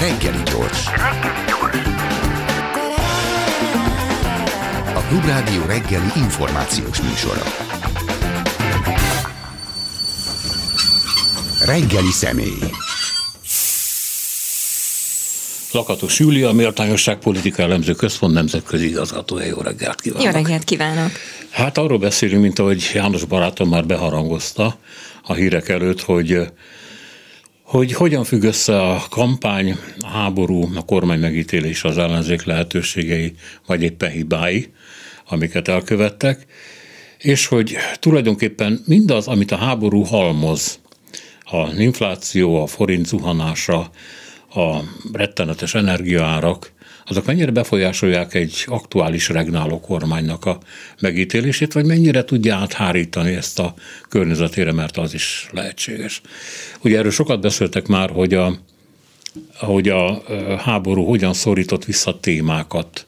Reggeli gyors. A Klubrádió reggeli információs műsora. Reggeli személy. Lakatos Júlia, a Méltányosság Politika Elemző Központ nemzetközi igazgatója. Jó reggelt kívánok! Jó reggelt kívánok! Hát arról beszélünk, mint ahogy János barátom már beharangozta a hírek előtt, hogy hogy hogyan függ össze a kampány, a háború, a kormány megítélés, az ellenzék lehetőségei, vagy éppen hibái, amiket elkövettek, és hogy tulajdonképpen mindaz, amit a háború halmoz, a infláció, a forint zuhanása, a rettenetes energiaárak, azok mennyire befolyásolják egy aktuális regnáló kormánynak a megítélését, vagy mennyire tudja áthárítani ezt a környezetére, mert az is lehetséges. Ugye erről sokat beszéltek már, hogy a, hogy a háború hogyan szorított vissza témákat,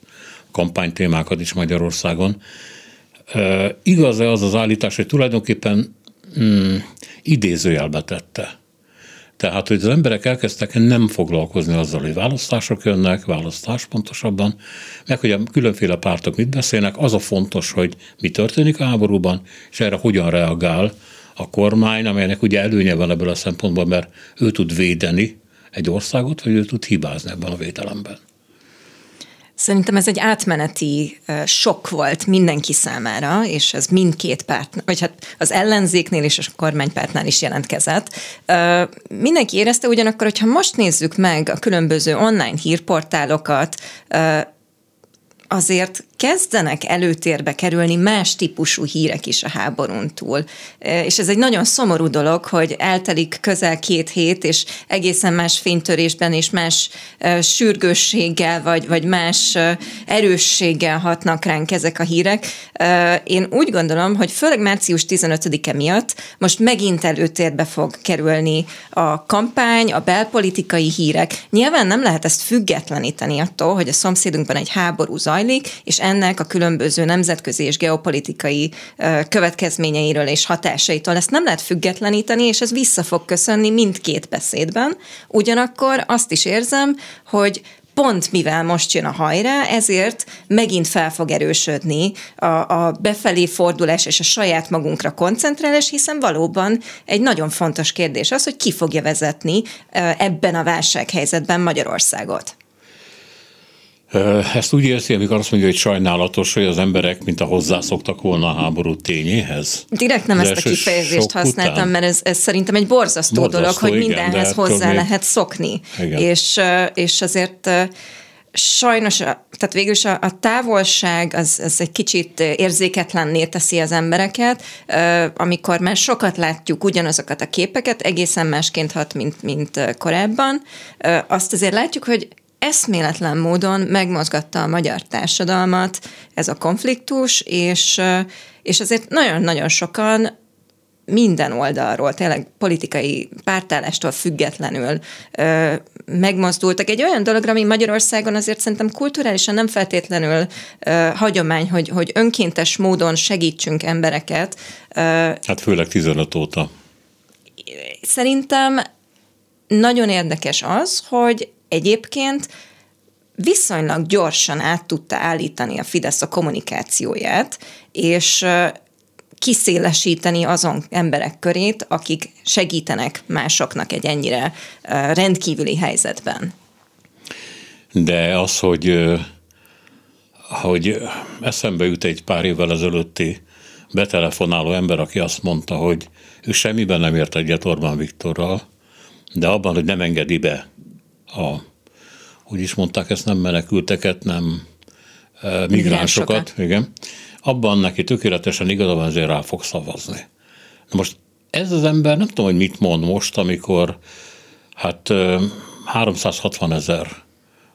kampánytémákat is Magyarországon. Igaz-e az az állítás, hogy tulajdonképpen mm, idézőjelbe tette tehát, hogy az emberek elkezdtek nem foglalkozni azzal, hogy választások jönnek, választás pontosabban, meg hogy a különféle pártok mit beszélnek, az a fontos, hogy mi történik a háborúban, és erre hogyan reagál a kormány, amelynek ugye előnye van ebből a szempontból, mert ő tud védeni egy országot, vagy ő tud hibázni ebben a védelemben. Szerintem ez egy átmeneti sok volt mindenki számára, és ez mindkét párt, vagy hát az ellenzéknél és a kormánypártnál is jelentkezett. Mindenki érezte ugyanakkor, hogyha most nézzük meg a különböző online hírportálokat, azért kezdenek előtérbe kerülni más típusú hírek is a háborún túl. E, és ez egy nagyon szomorú dolog, hogy eltelik közel két hét, és egészen más fénytörésben és más e, sürgősséggel, vagy, vagy más e, erősséggel hatnak ránk ezek a hírek. Én úgy gondolom, hogy főleg március 15-e miatt most megint előtérbe fog kerülni a kampány, a belpolitikai hírek. Nyilván nem lehet ezt függetleníteni attól, hogy a szomszédunkban egy háború zajlik, és ennek a különböző nemzetközi és geopolitikai következményeiről és hatásaitól. Ezt nem lehet függetleníteni, és ez vissza fog köszönni mindkét beszédben. Ugyanakkor azt is érzem, hogy pont mivel most jön a hajrá, ezért megint fel fog erősödni a, a befelé fordulás és a saját magunkra koncentrálás, hiszen valóban egy nagyon fontos kérdés az, hogy ki fogja vezetni ebben a válsághelyzetben Magyarországot. Ezt úgy érzi, amikor azt mondja, hogy sajnálatos, hogy az emberek, mint a hozzászoktak volna a háború tényéhez? Direkt nem az ezt a kifejezést használtam, után. mert ez, ez szerintem egy borzasztó, borzasztó dolog, hogy igen, mindenhez hozzá még... lehet szokni. És, és azért sajnos, tehát végül is a, a távolság az, az egy kicsit érzéketlenné teszi az embereket, amikor már sokat látjuk ugyanazokat a képeket, egészen másként hat, mint, mint korábban. Azt azért látjuk, hogy eszméletlen módon megmozgatta a magyar társadalmat ez a konfliktus, és, és azért nagyon-nagyon sokan minden oldalról, tényleg politikai pártállástól függetlenül ö, megmozdultak. Egy olyan dologra, ami Magyarországon azért szerintem kulturálisan nem feltétlenül ö, hagyomány, hogy, hogy önkéntes módon segítsünk embereket. Ö, hát főleg 15 óta. Szerintem nagyon érdekes az, hogy egyébként viszonylag gyorsan át tudta állítani a Fidesz a kommunikációját, és kiszélesíteni azon emberek körét, akik segítenek másoknak egy ennyire rendkívüli helyzetben. De az, hogy, hogy eszembe jut egy pár évvel ezelőtti betelefonáló ember, aki azt mondta, hogy ő semmiben nem ért egyet Orbán Viktorral, de abban, hogy nem engedi be a, úgy is mondták ezt, nem menekülteket, nem e, migránsokat, igen, abban neki tökéletesen igaza van, ezért rá fog szavazni. Na most ez az ember nem tudom, hogy mit mond most, amikor hát 360 ezer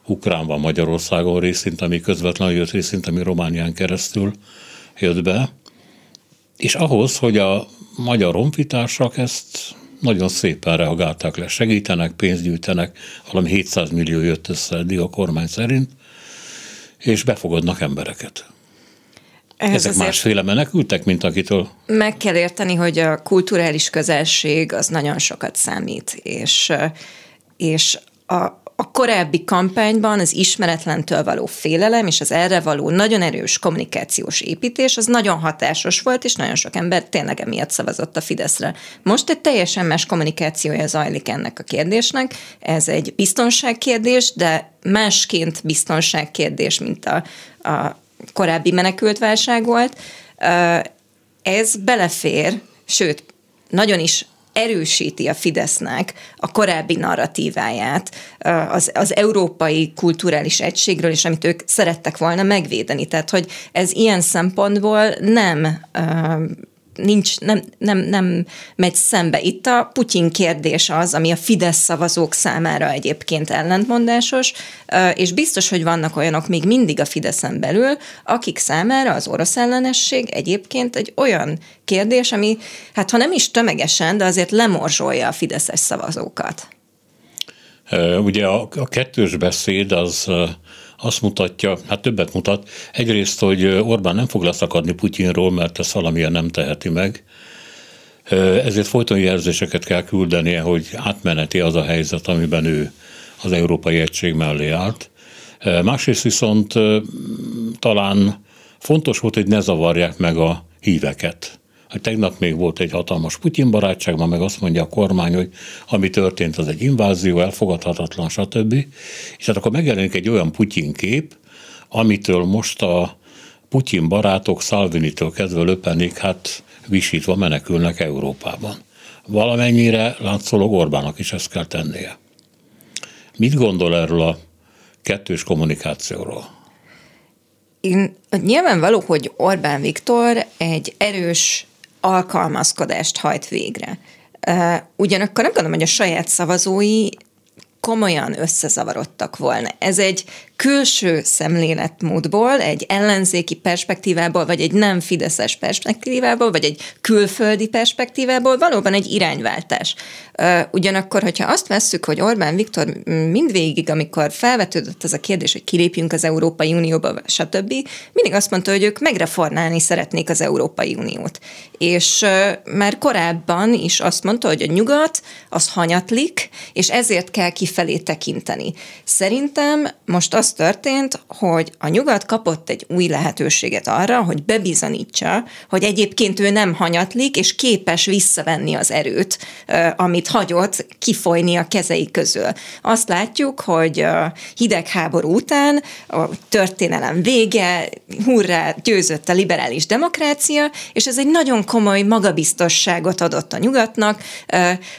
ukrán van Magyarországon részint, ami közvetlenül jött részint, ami Románián keresztül jött be, és ahhoz, hogy a magyar honfitársak ezt nagyon szépen reagálták le, segítenek, pénzt gyűjtenek, valami 700 millió jött össze eddig a kormány szerint, és befogadnak embereket. Ehhez Ezek másféle menekültek, mint akitől? Meg kell érteni, hogy a kulturális közelség az nagyon sokat számít, és, és a, a korábbi kampányban az ismeretlentől való félelem és az erre való nagyon erős kommunikációs építés az nagyon hatásos volt, és nagyon sok ember tényleg emiatt szavazott a Fideszre. Most egy teljesen más kommunikációja zajlik ennek a kérdésnek. Ez egy biztonságkérdés, de másként biztonságkérdés, mint a, a korábbi menekültválság volt. Ez belefér, sőt, nagyon is erősíti a Fidesznek a korábbi narratíváját az, az európai kulturális egységről, és amit ők szerettek volna megvédeni. Tehát, hogy ez ilyen szempontból nem nincs, nem, nem, nem megy szembe. Itt a Putyin kérdés az, ami a Fidesz szavazók számára egyébként ellentmondásos, és biztos, hogy vannak olyanok még mindig a Fideszen belül, akik számára az orosz ellenesség egyébként egy olyan kérdés, ami hát ha nem is tömegesen, de azért lemorzsolja a fideszes szavazókat. Ugye a, a kettős beszéd az azt mutatja, hát többet mutat. Egyrészt, hogy Orbán nem fog leszakadni Putyinról, mert ezt valamilyen nem teheti meg. Ezért folyton jelzéseket kell küldenie, hogy átmeneti az a helyzet, amiben ő az Európai Egység mellé állt. Másrészt viszont talán fontos volt, hogy ne zavarják meg a híveket hogy tegnap még volt egy hatalmas Putyin barátság, ma meg azt mondja a kormány, hogy ami történt, az egy invázió, elfogadhatatlan, stb. És hát akkor megjelenik egy olyan Putyin kép, amitől most a Putyin barátok Salvinitől kezdve löpenik, hát visítva menekülnek Európában. Valamennyire látszólag Orbának is ezt kell tennie. Mit gondol erről a kettős kommunikációról? Én, nyilvánvaló, hogy Orbán Viktor egy erős alkalmazkodást hajt végre. Ugyanakkor nem gondolom, hogy a saját szavazói komolyan összezavarodtak volna. Ez egy külső szemléletmódból, egy ellenzéki perspektívából, vagy egy nem fideszes perspektívából, vagy egy külföldi perspektívából valóban egy irányváltás. Ugyanakkor, hogyha azt vesszük, hogy Orbán Viktor mindvégig, amikor felvetődött ez a kérdés, hogy kilépjünk az Európai Unióba, stb., mindig azt mondta, hogy ők megreformálni szeretnék az Európai Uniót. És már korábban is azt mondta, hogy a nyugat az hanyatlik, és ezért kell kifelé tekinteni. Szerintem most azt az történt, hogy a nyugat kapott egy új lehetőséget arra, hogy bebizonyítsa, hogy egyébként ő nem hanyatlik, és képes visszavenni az erőt, amit hagyott kifolyni a kezei közül. Azt látjuk, hogy hidegháború után a történelem vége, hurrá, győzött a liberális demokrácia, és ez egy nagyon komoly magabiztosságot adott a nyugatnak,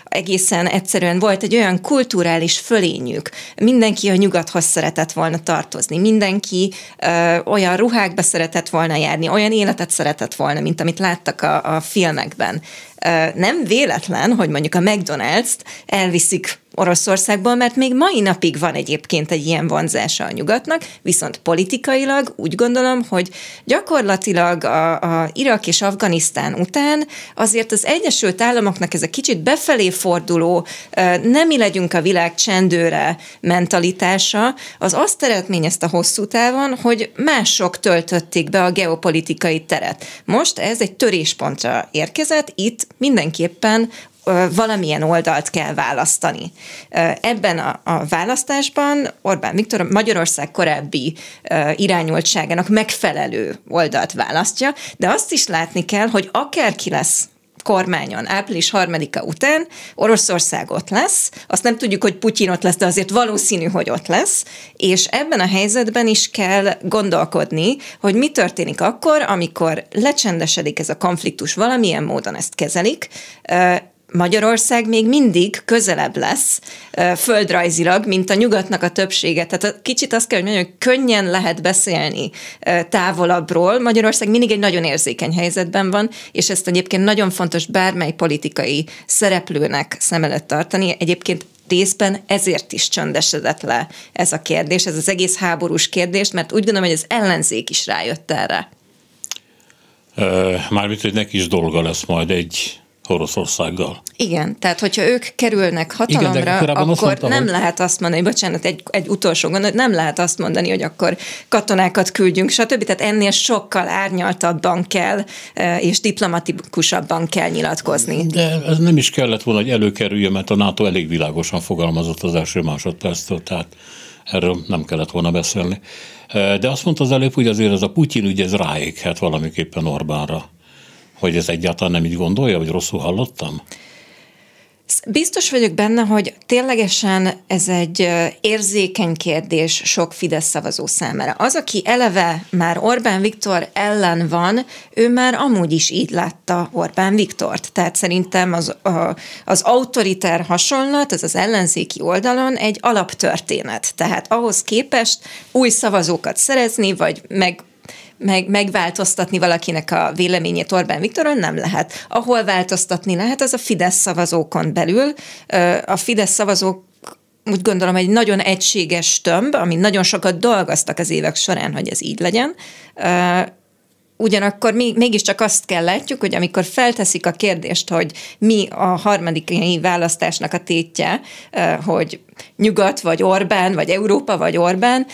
egészen egyszerűen volt egy olyan kulturális fölényük, mindenki a nyugathoz szeretett volna tartozni. Mindenki ö, olyan ruhákba szeretett volna járni, olyan életet szeretett volna, mint amit láttak a, a filmekben. Ö, nem véletlen, hogy mondjuk a McDonald's-t elviszik Oroszországból, mert még mai napig van egyébként egy ilyen vonzása a nyugatnak, viszont politikailag úgy gondolom, hogy gyakorlatilag a, a Irak és Afganisztán után azért az Egyesült Államoknak ez a kicsit befelé forduló, nem mi legyünk a világ csendőre mentalitása, az azt eredményezte hosszú távon, hogy mások töltötték be a geopolitikai teret. Most ez egy töréspontra érkezett, itt mindenképpen valamilyen oldalt kell választani. Ebben a, a választásban Orbán Viktor Magyarország korábbi irányultságának megfelelő oldalt választja, de azt is látni kell, hogy akárki lesz kormányon április harmadika után Oroszország ott lesz, azt nem tudjuk, hogy Putyin ott lesz, de azért valószínű, hogy ott lesz, és ebben a helyzetben is kell gondolkodni, hogy mi történik akkor, amikor lecsendesedik ez a konfliktus, valamilyen módon ezt kezelik, Magyarország még mindig közelebb lesz földrajzilag, mint a nyugatnak a többsége. Tehát kicsit azt kell, hogy hogy könnyen lehet beszélni távolabbról. Magyarország mindig egy nagyon érzékeny helyzetben van, és ezt egyébként nagyon fontos bármely politikai szereplőnek szem előtt tartani. Egyébként részben ezért is csöndesedett le ez a kérdés, ez az egész háborús kérdés, mert úgy gondolom, hogy az ellenzék is rájött erre. Mármint, hogy neki is dolga lesz majd egy Oroszországgal. Igen, tehát hogyha ők kerülnek hatalomra, Igen, akkor mondta, nem hogy... lehet azt mondani, bocsánat, egy, egy utolsó gondolat, nem lehet azt mondani, hogy akkor katonákat küldjünk, stb. Tehát ennél sokkal árnyaltabban kell, és diplomatikusabban kell nyilatkozni. De ez nem is kellett volna, hogy előkerüljön, mert a NATO elég világosan fogalmazott az első másodperctől, tehát erről nem kellett volna beszélni. De azt mondta az előbb, hogy azért ez a Putyin ügy, ez ráéghet valamiképpen Orbánra. Hogy ez egyáltalán nem így gondolja, vagy rosszul hallottam? Biztos vagyok benne, hogy ténylegesen ez egy érzékeny kérdés sok Fidesz szavazó számára. Az, aki eleve már Orbán Viktor ellen van, ő már amúgy is így látta Orbán Viktort. Tehát szerintem az, a, az autoriter hasonlat, ez az ellenzéki oldalon egy alaptörténet. Tehát ahhoz képest új szavazókat szerezni, vagy meg meg, megváltoztatni valakinek a véleményét Orbán Viktoron nem lehet. Ahol változtatni lehet, az a Fidesz szavazókon belül. A Fidesz szavazók úgy gondolom, egy nagyon egységes tömb, ami nagyon sokat dolgoztak az évek során, hogy ez így legyen. Ugyanakkor mi, mégiscsak azt kell látjuk, hogy amikor felteszik a kérdést, hogy mi a harmadik választásnak a tétje, hogy nyugat vagy Orbán, vagy Európa vagy Orbán,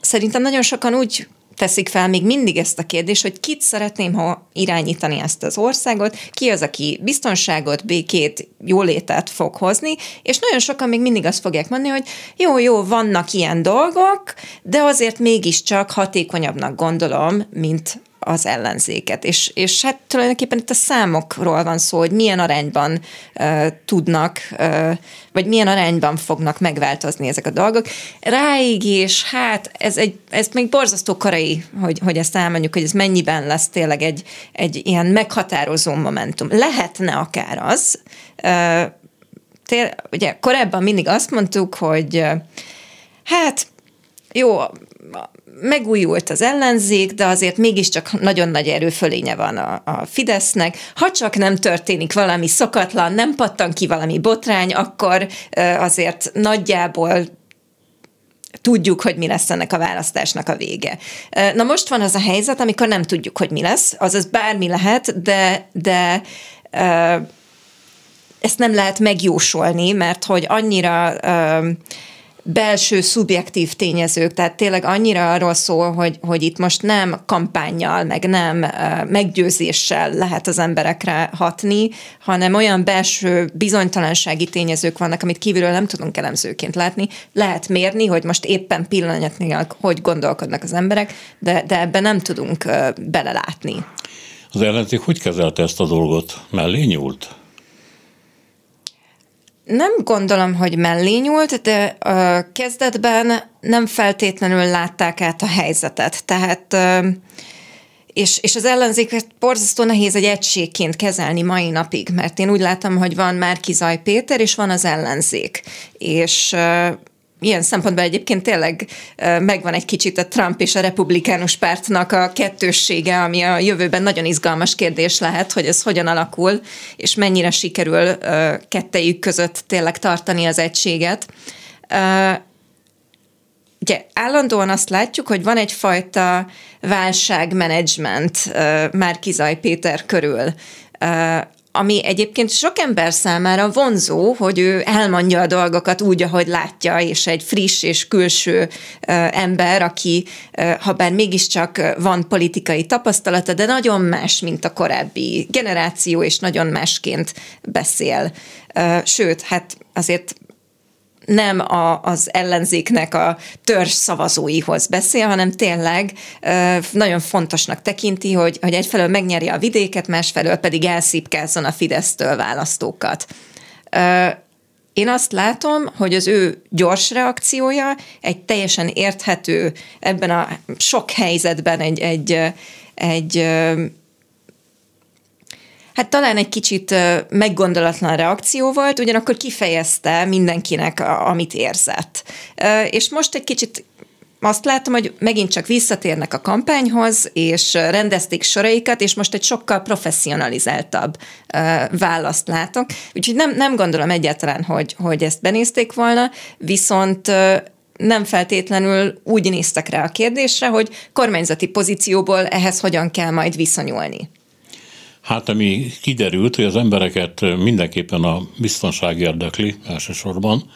szerintem nagyon sokan úgy teszik fel még mindig ezt a kérdést, hogy kit szeretném, ha irányítani ezt az országot, ki az, aki biztonságot, békét, jólétet fog hozni, és nagyon sokan még mindig azt fogják mondani, hogy jó, jó, vannak ilyen dolgok, de azért mégiscsak hatékonyabbnak gondolom, mint az ellenzéket. És, és hát tulajdonképpen itt a számokról van szó, hogy milyen arányban uh, tudnak, uh, vagy milyen arányban fognak megváltozni ezek a dolgok. és hát ez, egy, ez még borzasztó karai, hogy, hogy ezt elmondjuk, hogy ez mennyiben lesz tényleg egy, egy ilyen meghatározó momentum. Lehetne akár az, uh, tél, ugye korábban mindig azt mondtuk, hogy uh, hát jó, megújult az ellenzék, de azért mégiscsak nagyon nagy erőfölénye van a, a Fidesznek. Ha csak nem történik valami szokatlan, nem pattan ki valami botrány, akkor azért nagyjából tudjuk, hogy mi lesz ennek a választásnak a vége. Na most van az a helyzet, amikor nem tudjuk, hogy mi lesz, azaz bármi lehet, de, de ezt nem lehet megjósolni, mert hogy annyira belső szubjektív tényezők, tehát tényleg annyira arról szól, hogy, hogy itt most nem kampányjal, meg nem meggyőzéssel lehet az emberekre hatni, hanem olyan belső bizonytalansági tényezők vannak, amit kívülről nem tudunk elemzőként látni. Lehet mérni, hogy most éppen pillanatnyilag hogy gondolkodnak az emberek, de, de ebben nem tudunk belelátni. Az ellenzék hogy kezelte ezt a dolgot? Mellé nyúlt? Nem gondolom, hogy mellé nyúlt, de a kezdetben nem feltétlenül látták át a helyzetet. Tehát és, és az ellenzéket borzasztó nehéz egy egységként kezelni mai napig, mert én úgy látom, hogy van Márki Zaj Péter, és van az ellenzék. És ilyen szempontból egyébként tényleg megvan egy kicsit a Trump és a republikánus pártnak a kettőssége, ami a jövőben nagyon izgalmas kérdés lehet, hogy ez hogyan alakul, és mennyire sikerül kettejük között tényleg tartani az egységet. Ugye állandóan azt látjuk, hogy van egyfajta válságmenedzsment Márki Zaj Péter körül ami egyébként sok ember számára vonzó, hogy ő elmondja a dolgokat úgy, ahogy látja, és egy friss és külső ember, aki, ha bár mégiscsak van politikai tapasztalata, de nagyon más, mint a korábbi generáció, és nagyon másként beszél. Sőt, hát azért nem a, az ellenzéknek a törzs szavazóihoz beszél, hanem tényleg nagyon fontosnak tekinti, hogy, hogy egyfelől megnyerje a vidéket, másfelől pedig elszipkázzon a Fidesztől választókat. Én azt látom, hogy az ő gyors reakciója egy teljesen érthető, ebben a sok helyzetben egy, egy, egy Hát talán egy kicsit meggondolatlan reakció volt, ugyanakkor kifejezte mindenkinek, amit érzett. És most egy kicsit azt látom, hogy megint csak visszatérnek a kampányhoz, és rendezték soraikat, és most egy sokkal professzionalizáltabb választ látok. Úgyhogy nem, nem gondolom egyáltalán, hogy, hogy ezt benézték volna, viszont nem feltétlenül úgy néztek rá a kérdésre, hogy kormányzati pozícióból ehhez hogyan kell majd viszonyulni. Hát ami kiderült, hogy az embereket mindenképpen a biztonság érdekli elsősorban,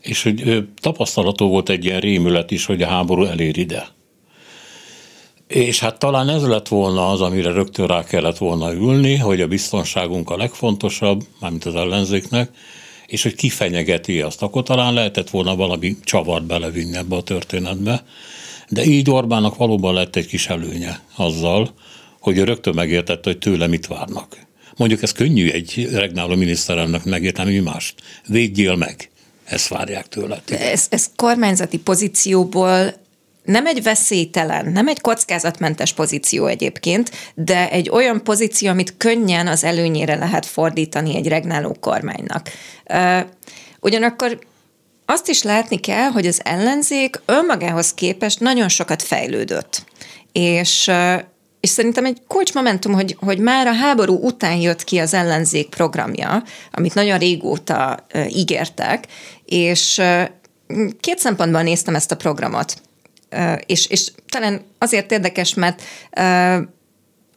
és hogy tapasztalató volt egy ilyen rémület is, hogy a háború elér ide. És hát talán ez lett volna az, amire rögtön rá kellett volna ülni, hogy a biztonságunk a legfontosabb, mármint az ellenzéknek, és hogy kifenyegeti azt, akkor talán lehetett volna valami csavart belevinni ebbe a történetbe. De így Orbánnak valóban lett egy kis előnye azzal, hogy ő rögtön megértette, hogy tőle mit várnak. Mondjuk ez könnyű egy regnáló miniszterelnök megérteni, mi mást. Védjél meg. Ezt várják tőle. Ez, ez kormányzati pozícióból nem egy veszélytelen, nem egy kockázatmentes pozíció egyébként, de egy olyan pozíció, amit könnyen az előnyére lehet fordítani egy regnáló kormánynak. Ugyanakkor azt is látni kell, hogy az ellenzék önmagához képest nagyon sokat fejlődött. És és szerintem egy kulcsmomentum, hogy, hogy már a háború után jött ki az ellenzék programja, amit nagyon régóta ígértek, és két szempontból néztem ezt a programot. És, és talán azért érdekes, mert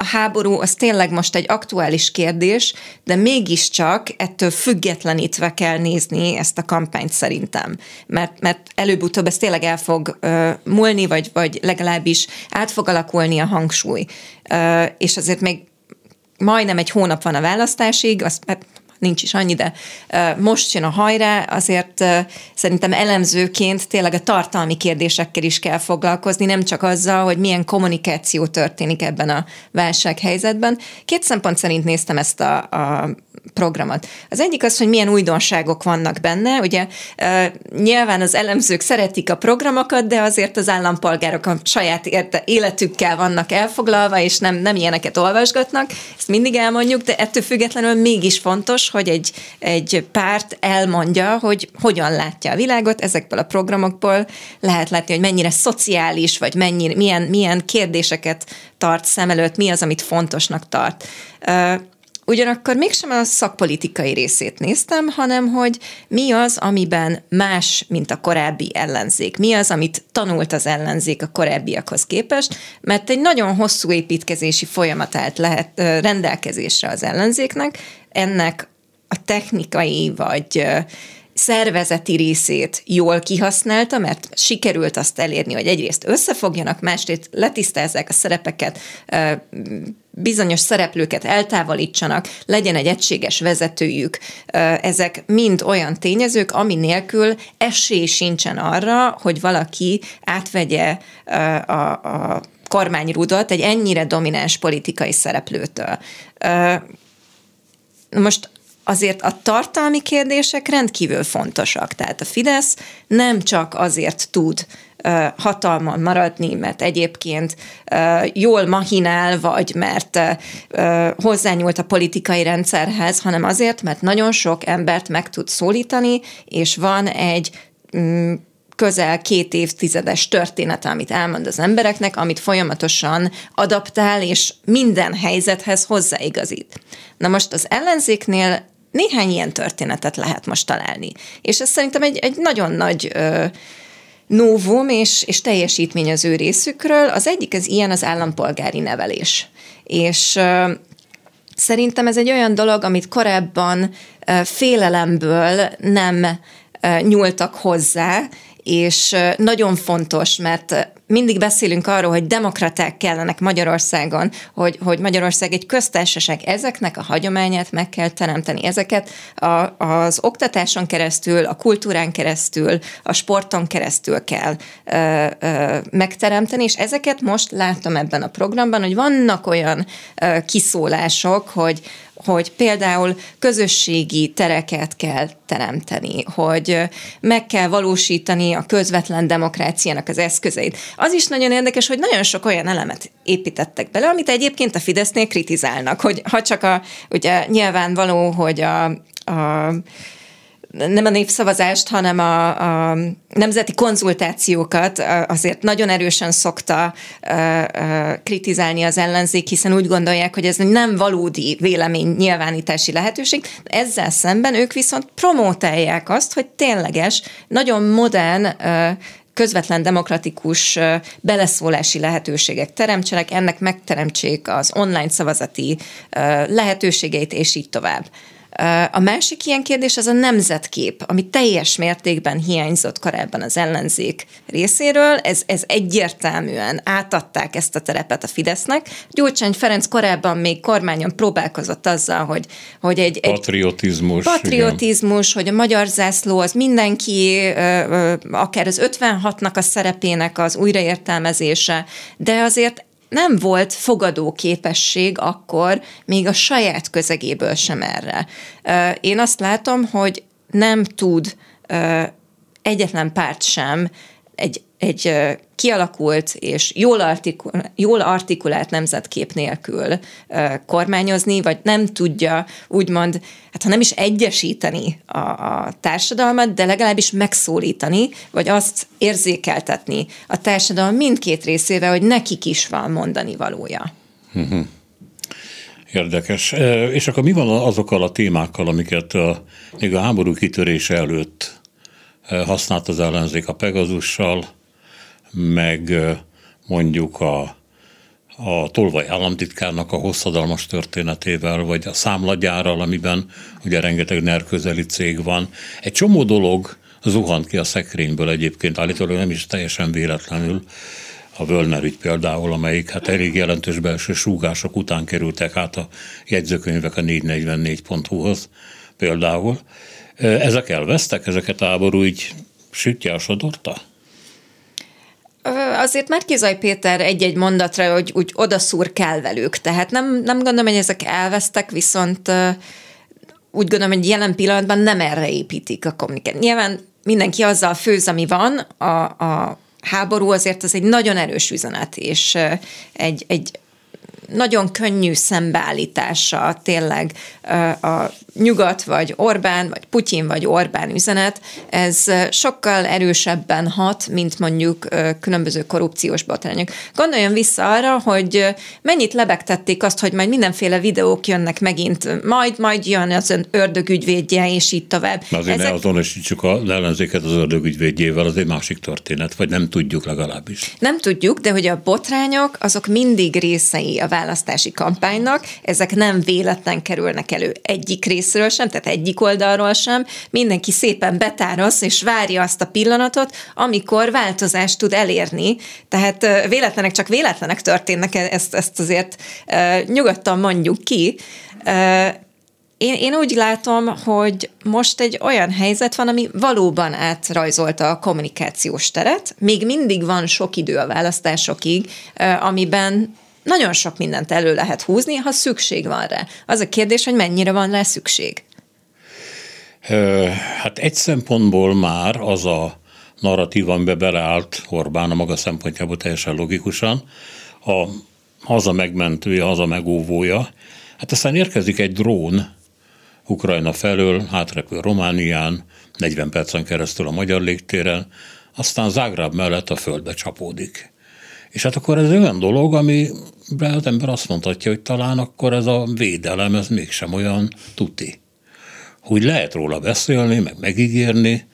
a háború az tényleg most egy aktuális kérdés, de mégiscsak ettől függetlenítve kell nézni ezt a kampányt szerintem. Mert, mert előbb-utóbb ez tényleg el fog uh, múlni, vagy, vagy legalábbis át fog alakulni a hangsúly. Uh, és azért még majdnem egy hónap van a választásig, hát nincs is annyi, de most jön a hajrá, azért szerintem elemzőként tényleg a tartalmi kérdésekkel is kell foglalkozni, nem csak azzal, hogy milyen kommunikáció történik ebben a válsághelyzetben. Két szempont szerint néztem ezt a, a programot. Az egyik az, hogy milyen újdonságok vannak benne. Ugye nyilván az elemzők szeretik a programokat, de azért az állampolgárok a saját érte, életükkel vannak elfoglalva, és nem, nem ilyeneket olvasgatnak. Ezt mindig elmondjuk, de ettől függetlenül mégis fontos, hogy egy, egy párt elmondja, hogy hogyan látja a világot. Ezekből a programokból lehet látni, hogy mennyire szociális, vagy mennyire, milyen, milyen kérdéseket tart szem előtt, mi az, amit fontosnak tart. Ugyanakkor mégsem a szakpolitikai részét néztem, hanem hogy mi az, amiben más, mint a korábbi ellenzék. Mi az, amit tanult az ellenzék a korábbiakhoz képest, mert egy nagyon hosszú építkezési folyamat állt lehet rendelkezésre az ellenzéknek, ennek a technikai vagy szervezeti részét jól kihasználta, mert sikerült azt elérni, hogy egyrészt összefogjanak, másrészt letisztázzák a szerepeket, bizonyos szereplőket eltávolítsanak, legyen egy egységes vezetőjük. Ezek mind olyan tényezők, ami nélkül esély sincsen arra, hogy valaki átvegye a, a kormányrudat egy ennyire domináns politikai szereplőtől. Most azért a tartalmi kérdések rendkívül fontosak. Tehát a Fidesz nem csak azért tud hatalmon maradni, mert egyébként jól mahinál, vagy mert hozzányúlt a politikai rendszerhez, hanem azért, mert nagyon sok embert meg tud szólítani, és van egy mm, közel két évtizedes történet, amit elmond az embereknek, amit folyamatosan adaptál, és minden helyzethez hozzáigazít. Na most az ellenzéknél néhány ilyen történetet lehet most találni. És ez szerintem egy, egy nagyon nagy ö, novum és, és teljesítmény az ő részükről. Az egyik az ilyen az állampolgári nevelés. És ö, szerintem ez egy olyan dolog, amit korábban ö, félelemből nem ö, nyúltak hozzá, és nagyon fontos, mert mindig beszélünk arról, hogy demokraták kellenek Magyarországon, hogy, hogy Magyarország egy köztársaság. Ezeknek a hagyományát meg kell teremteni. Ezeket a, az oktatáson keresztül, a kultúrán keresztül, a sporton keresztül kell ö, ö, megteremteni, és ezeket most látom ebben a programban, hogy vannak olyan ö, kiszólások, hogy hogy például közösségi tereket kell teremteni, hogy meg kell valósítani a közvetlen demokráciának az eszközeit. Az is nagyon érdekes, hogy nagyon sok olyan elemet építettek bele, amit egyébként a Fidesznél kritizálnak, hogy ha csak a, ugye nyilvánvaló, hogy a, a nem a népszavazást, hanem a, a nemzeti konzultációkat azért nagyon erősen szokta kritizálni az ellenzék, hiszen úgy gondolják, hogy ez nem valódi vélemény nyilvánítási lehetőség. Ezzel szemben ők viszont promótálják azt, hogy tényleges, nagyon modern közvetlen demokratikus beleszólási lehetőségek teremtsenek, ennek megteremtsék az online szavazati lehetőségeit, és így tovább. A másik ilyen kérdés az a nemzetkép, ami teljes mértékben hiányzott korábban az ellenzék részéről. Ez, ez egyértelműen átadták ezt a terepet a Fidesznek. Gyurcsány Ferenc korábban még kormányon próbálkozott azzal, hogy, hogy egy, egy patriotizmus, patriotizmus igen. hogy a magyar zászló az mindenki, akár az 56-nak a szerepének az újraértelmezése, de azért nem volt fogadó képesség akkor még a saját közegéből sem erre. Én azt látom, hogy nem tud egyetlen párt sem egy, egy kialakult és jól, artikul, jól artikulált nemzetkép nélkül kormányozni, vagy nem tudja úgymond, hát ha nem is egyesíteni a, a társadalmat, de legalábbis megszólítani, vagy azt érzékeltetni a társadalom mindkét részével, hogy nekik is van mondani valója. Uh-huh. Érdekes. És akkor mi van azokkal a témákkal, amiket a, még a háború kitörése előtt használt az ellenzék a Pegazussal, meg mondjuk a, a Tolvaj államtitkárnak a hosszadalmas történetével, vagy a számlagyárral, amiben ugye rengeteg NER közeli cég van. Egy csomó dolog zuhant ki a szekrényből egyébként, állítólag nem is teljesen véletlenül, a Völner ügy például, amelyik hát elég jelentős belső súgások után kerültek át a jegyzőkönyvek a 444.hu-hoz például. Ezek elvesztek, ezeket a háború így sütje a sodorta? Azért Márkizaj Péter egy-egy mondatra, hogy úgy odaszúr kell velük. Tehát nem, nem gondolom, hogy ezek elvesztek, viszont úgy gondolom, hogy jelen pillanatban nem erre építik a kommunikációt. Nyilván mindenki azzal főz, ami van, a, a háború azért az egy nagyon erős üzenet, és egy, egy nagyon könnyű szembeállítása tényleg a nyugat, vagy Orbán, vagy Putyin, vagy Orbán üzenet, ez sokkal erősebben hat, mint mondjuk különböző korrupciós botrányok. Gondoljon vissza arra, hogy mennyit lebegtették azt, hogy majd mindenféle videók jönnek megint, majd, majd jön az ön ördögügyvédje, és így tovább. Azért Ezek... ne azonosítsuk a ellenzéket az ördögügyvédjével, az egy másik történet, vagy nem tudjuk legalábbis. Nem tudjuk, de hogy a botrányok, azok mindig részei a választási kampánynak, ezek nem véletlen kerülnek elő egyik részről sem, tehát egyik oldalról sem. Mindenki szépen betárasz és várja azt a pillanatot, amikor változást tud elérni. Tehát véletlenek csak véletlenek történnek, ezt, ezt azért nyugodtan mondjuk ki. Én, én úgy látom, hogy most egy olyan helyzet van, ami valóban átrajzolta a kommunikációs teret. Még mindig van sok idő a választásokig, amiben nagyon sok mindent elő lehet húzni, ha szükség van rá. Az a kérdés, hogy mennyire van rá szükség. Hát egy szempontból már az a narratív, amiben beleállt Orbán a maga szempontjából teljesen logikusan, a haza megmentője, haza megóvója. Hát aztán érkezik egy drón Ukrajna felől, átrepül Románián, 40 percen keresztül a magyar légtéren, aztán Zágráb mellett a földbe csapódik. És hát akkor ez olyan dolog, ami az ember azt mondhatja, hogy talán akkor ez a védelem, ez mégsem olyan tuti. Hogy lehet róla beszélni, meg megígérni,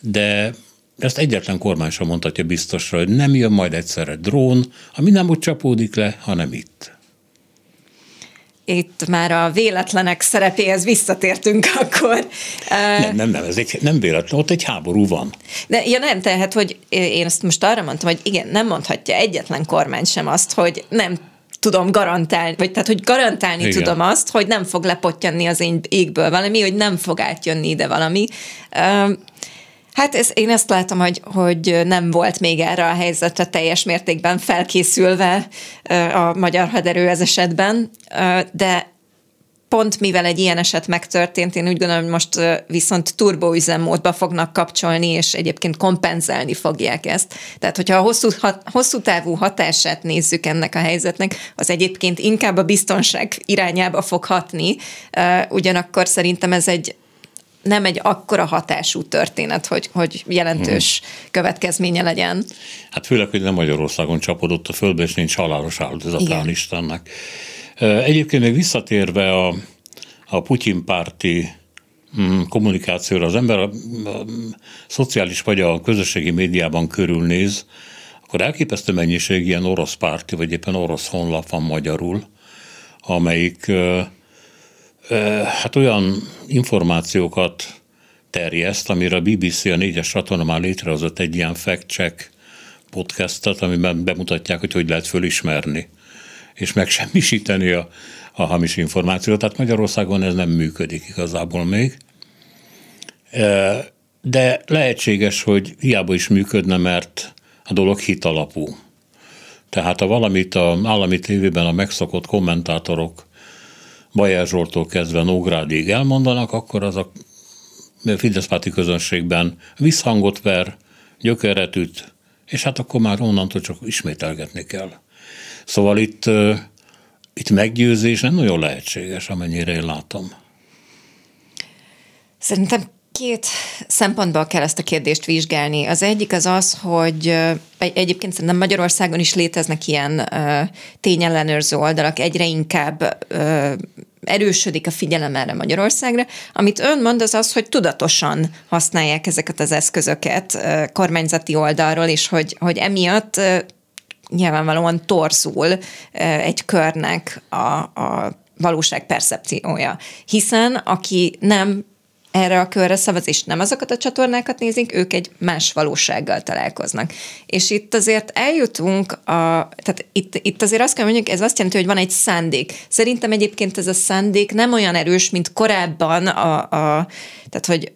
de ezt egyetlen kormány sem mondhatja biztosra, hogy nem jön majd egyszerre drón, ami nem ott csapódik le, hanem itt itt már a véletlenek szerepéhez visszatértünk akkor. Nem, nem, nem, ez egy, nem véletlen, ott egy háború van. De ja nem, tehát, hogy én ezt most arra mondtam, hogy igen, nem mondhatja egyetlen kormány sem azt, hogy nem tudom garantálni, vagy tehát, hogy garantálni Igen. tudom azt, hogy nem fog lepottyanni az én égből valami, hogy nem fog átjönni ide valami. Hát ez, én ezt látom, hogy, hogy nem volt még erre a helyzetre teljes mértékben felkészülve a magyar haderő ez esetben, de pont mivel egy ilyen eset megtörtént, én úgy gondolom, hogy most viszont turboüzemmódba fognak kapcsolni, és egyébként kompenzálni fogják ezt. Tehát, hogyha a hosszú, hosszú távú hatását nézzük ennek a helyzetnek, az egyébként inkább a biztonság irányába fog hatni, ugyanakkor szerintem ez egy nem egy akkora hatású történet, hogy, hogy jelentős hmm. következménye legyen. Hát főleg, hogy nem Magyarországon csapodott a földbe, és nincs halálos áldozatán Istennek. Egyébként még visszatérve a, a Putyin párti mm, kommunikációra az ember a, a, a szociális vagy a közösségi médiában körülnéz, akkor elképesztő mennyiség ilyen orosz párti, vagy éppen orosz honlap van magyarul, amelyik hát olyan információkat terjeszt, amire a BBC a négyes csatorna már létrehozott egy ilyen fact-check podcastot, amiben bemutatják, hogy hogy lehet fölismerni és megsemmisíteni a, a hamis információt. Tehát Magyarországon ez nem működik igazából még. De lehetséges, hogy hiába is működne, mert a dolog hitalapú. Tehát ha valamit a állami tévében a megszokott kommentátorok Bajer Zsoltól kezdve Nógrádig elmondanak, akkor az a Fideszpáti közönségben visszhangot ver, gyökeret üt, és hát akkor már onnantól csak ismételgetni kell. Szóval itt, itt meggyőzés nem nagyon lehetséges, amennyire én látom. Szerintem két szempontból kell ezt a kérdést vizsgálni. Az egyik az az, hogy egyébként szerintem Magyarországon is léteznek ilyen tényellenőrző oldalak, egyre inkább erősödik a figyelem erre Magyarországra. Amit ön mond, az az, hogy tudatosan használják ezeket az eszközöket kormányzati oldalról, és hogy, hogy emiatt nyilvánvalóan torzul egy körnek a, a valóság percepciója. Hiszen aki nem erre a körre szavaz, és nem azokat a csatornákat nézik, ők egy más valósággal találkoznak. És itt azért eljutunk, a, tehát itt, itt azért azt kell mondjuk, ez azt jelenti, hogy van egy szándék. Szerintem egyébként ez a szándék nem olyan erős, mint korábban a, a tehát hogy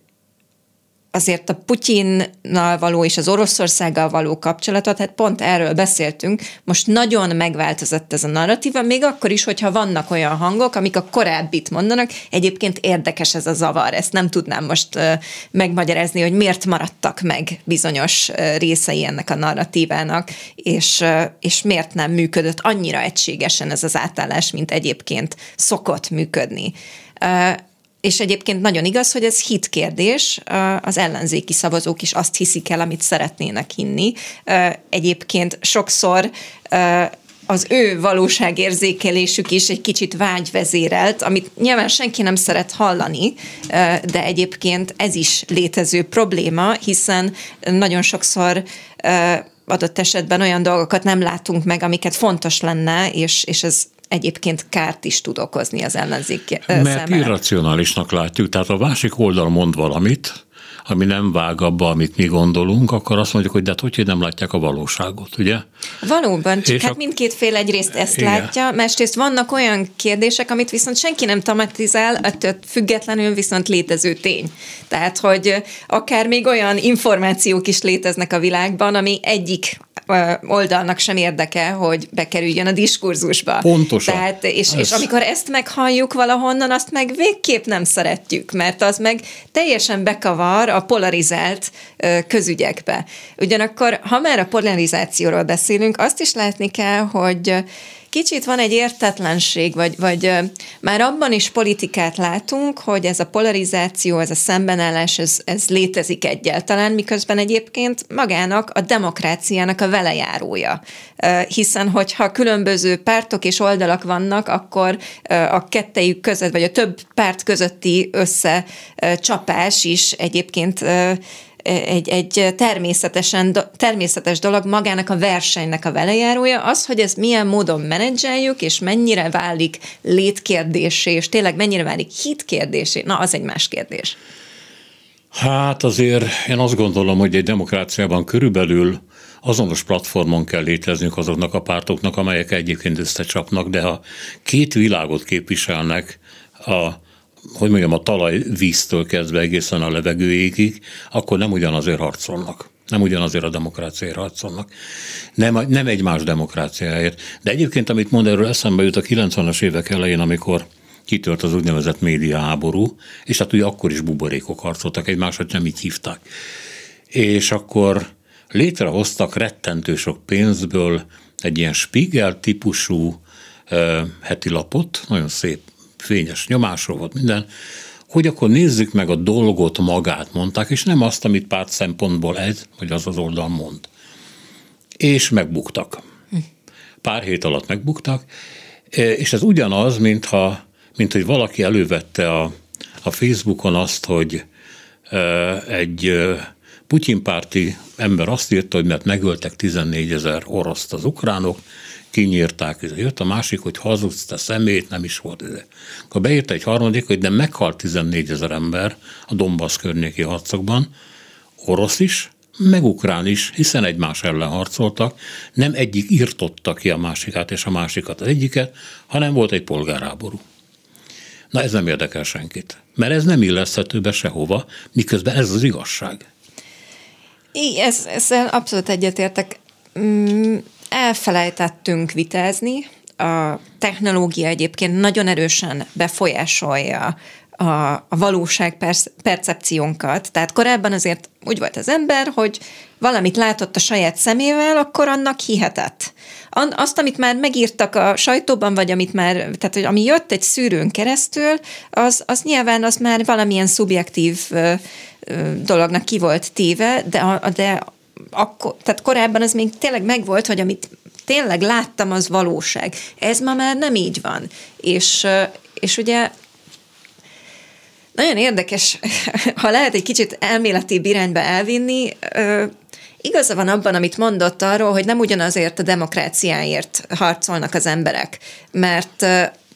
azért a Putyinnal való és az Oroszországgal való kapcsolatot, hát pont erről beszéltünk, most nagyon megváltozott ez a narratíva, még akkor is, hogyha vannak olyan hangok, amik a korábbit mondanak, egyébként érdekes ez a zavar, ezt nem tudnám most megmagyarázni, hogy miért maradtak meg bizonyos részei ennek a narratívának, és, és miért nem működött annyira egységesen ez az átállás, mint egyébként szokott működni. És egyébként nagyon igaz, hogy ez hit kérdés, az ellenzéki szavazók is azt hiszik el, amit szeretnének hinni. Egyébként sokszor az ő valóságérzékelésük is egy kicsit vágyvezérelt, amit nyilván senki nem szeret hallani, de egyébként ez is létező probléma, hiszen nagyon sokszor adott esetben olyan dolgokat nem látunk meg, amiket fontos lenne, és, és ez egyébként kárt is tud okozni az ellenzék Mert számára. irracionálisnak látjuk, tehát a másik oldal mond valamit, ami nem vág abba, amit mi gondolunk, akkor azt mondjuk, hogy de hát hogy nem látják a valóságot, ugye? Valóban, csak És hát a... mindkét fél egyrészt ezt Igen. látja, másrészt vannak olyan kérdések, amit viszont senki nem tematizál, ettől függetlenül viszont létező tény. Tehát, hogy akár még olyan információk is léteznek a világban, ami egyik oldalnak sem érdeke, hogy bekerüljön a diskurzusba. Pontosan. Tehát, és, Ez... és amikor ezt meghalljuk valahonnan, azt meg végképp nem szeretjük, mert az meg teljesen bekavar a polarizált közügyekbe. Ugyanakkor, ha már a polarizációról beszélünk, azt is látni kell, hogy kicsit van egy értetlenség, vagy, vagy már abban is politikát látunk, hogy ez a polarizáció, ez a szembenállás, ez, ez létezik egyáltalán, miközben egyébként magának a demokráciának a velejárója. Hiszen, hogyha különböző pártok és oldalak vannak, akkor a kettejük között, vagy a több párt közötti összecsapás is egyébként egy, egy természetesen, természetes dolog magának a versenynek a velejárója, az, hogy ezt milyen módon menedzseljük, és mennyire válik létkérdésé, és tényleg mennyire válik hitkérdésé, na az egy más kérdés. Hát azért én azt gondolom, hogy egy demokráciában körülbelül azonos platformon kell léteznünk azoknak a pártoknak, amelyek egyébként összecsapnak, de ha két világot képviselnek, a hogy mondjam, a talaj víztől kezdve egészen a levegőjéig, akkor nem ugyanazért harcolnak. Nem ugyanazért a demokráciáért harcolnak. Nem, nem egymás demokráciáért. De egyébként, amit mond, erről eszembe jut a 90-as évek elején, amikor kitört az úgynevezett média háború, és hát ugye akkor is buborékok harcoltak egymásra, nem így hívták. És akkor létrehoztak rettentő sok pénzből egy ilyen Spiegel típusú heti lapot, nagyon szép fényes nyomásról volt minden, hogy akkor nézzük meg a dolgot magát, mondták, és nem azt, amit párt szempontból ez, vagy az az oldal mond. És megbuktak. Pár hét alatt megbuktak, és ez ugyanaz, mintha, mint hogy valaki elővette a, a Facebookon azt, hogy egy Putyin párti ember azt írta, hogy mert megöltek 14 ezer oroszt az ukránok, kinyírták. Jött a másik, hogy hazudsz, te szemét, nem is volt. Akkor beírta egy harmadik, hogy de meghalt 14 ezer ember a Donbass környéki harcokban, orosz is, meg ukrán is, hiszen egymás ellen harcoltak, nem egyik írtotta ki a másikát és a másikat az egyiket, hanem volt egy polgárháború. Na ez nem érdekel senkit, mert ez nem illeszthető be sehova, miközben ez az igazság. I, ez, ezzel abszolút egyetértek. Mm, elfelejtettünk vitázni, a technológia egyébként nagyon erősen befolyásolja a, a valóság percepciónkat. Tehát korábban azért úgy volt az ember, hogy valamit látott a saját szemével, akkor annak hihetett. Azt, amit már megírtak a sajtóban, vagy amit már, tehát hogy ami jött egy szűrőn keresztül, az, az nyilván az már valamilyen szubjektív dolognak ki volt téve, de, de akkor, tehát korábban az még tényleg megvolt, hogy amit tényleg láttam, az valóság. Ez ma már nem így van. És, és ugye nagyon érdekes, ha lehet egy kicsit elméleti irányba elvinni, igaza van abban, amit mondott arról, hogy nem ugyanazért a demokráciáért harcolnak az emberek, mert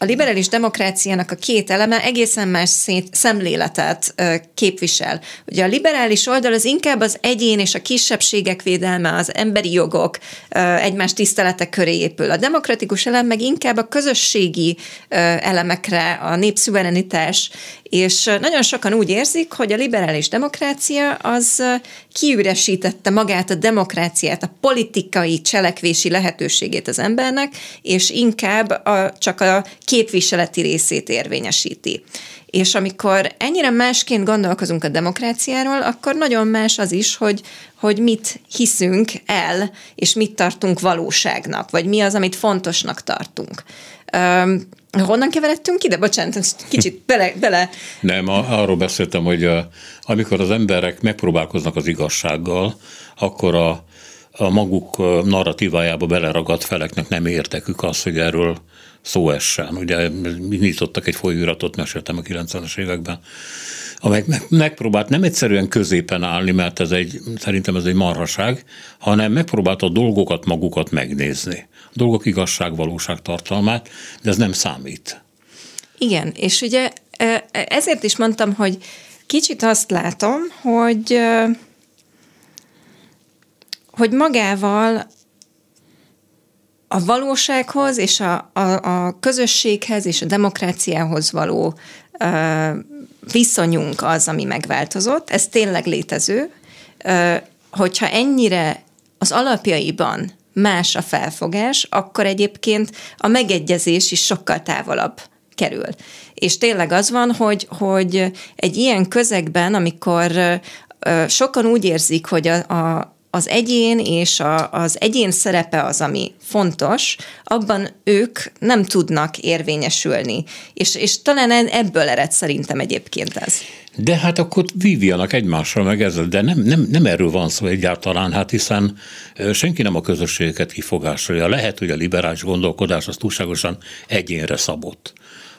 a liberális demokráciának a két eleme egészen más szét, szemléletet képvisel. Ugye a liberális oldal az inkább az egyén és a kisebbségek védelme, az emberi jogok, egymás tisztelete köré épül. A demokratikus elem meg inkább a közösségi elemekre, a népszuverenitás, és nagyon sokan úgy érzik, hogy a liberális demokrácia az kiüresítette magát a demokráciát, a politikai cselekvési lehetőségét az embernek, és inkább a, csak a képviseleti részét érvényesíti. És amikor ennyire másként gondolkozunk a demokráciáról, akkor nagyon más az is, hogy, hogy mit hiszünk el, és mit tartunk valóságnak, vagy mi az, amit fontosnak tartunk. Honnan keveredtünk ide? Bocsánat, kicsit bele... bele. Nem, arról beszéltem, hogy a, amikor az emberek megpróbálkoznak az igazsággal, akkor a, a maguk narratívájába beleragadt feleknek nem értekük azt, hogy erről szó essen. Ugye nyitottak egy folyóiratot, meséltem a 90-es években, amely megpróbált nem egyszerűen középen állni, mert ez egy, szerintem ez egy marhaság, hanem megpróbálta a dolgokat magukat megnézni. A dolgok igazság, valóság tartalmát, de ez nem számít. Igen, és ugye ezért is mondtam, hogy kicsit azt látom, hogy hogy magával a valósághoz és a, a, a közösséghez és a demokráciához való ö, viszonyunk az, ami megváltozott. Ez tényleg létező. Ö, hogyha ennyire az alapjaiban más a felfogás, akkor egyébként a megegyezés is sokkal távolabb kerül. És tényleg az van, hogy, hogy egy ilyen közegben, amikor sokan úgy érzik, hogy a, a, az egyén és a, az egyén szerepe az, ami fontos, abban ők nem tudnak érvényesülni. És, és talán ebből ered szerintem egyébként ez. De hát akkor vívjanak egymással meg ezzel, de nem, nem, nem erről van szó egyáltalán, hát hiszen senki nem a közösségeket kifogásolja. Lehet, hogy a liberális gondolkodás az túlságosan egyénre szabott.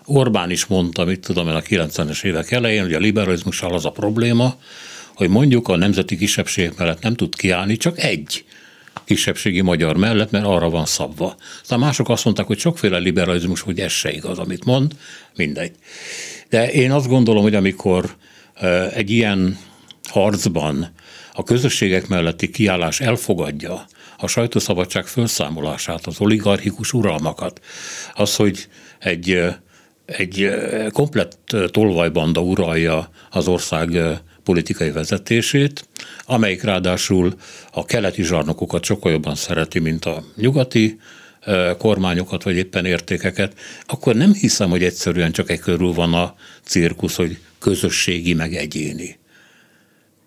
Orbán is mondta, mit tudom én a 90-es évek elején, hogy a liberalizmussal az a probléma, hogy mondjuk a nemzeti kisebbségek mellett nem tud kiállni csak egy kisebbségi magyar mellett, mert arra van szabva. Aztán mások azt mondták, hogy sokféle liberalizmus, hogy ez se igaz, amit mond, mindegy. De én azt gondolom, hogy amikor egy ilyen harcban a közösségek melletti kiállás elfogadja a sajtószabadság felszámolását, az oligarchikus uralmakat, az, hogy egy, egy komplett tolvajbanda uralja az ország politikai vezetését, amelyik ráadásul a keleti zsarnokokat sokkal jobban szereti, mint a nyugati kormányokat, vagy éppen értékeket, akkor nem hiszem, hogy egyszerűen csak egy körül van a cirkusz, hogy közösségi, meg egyéni.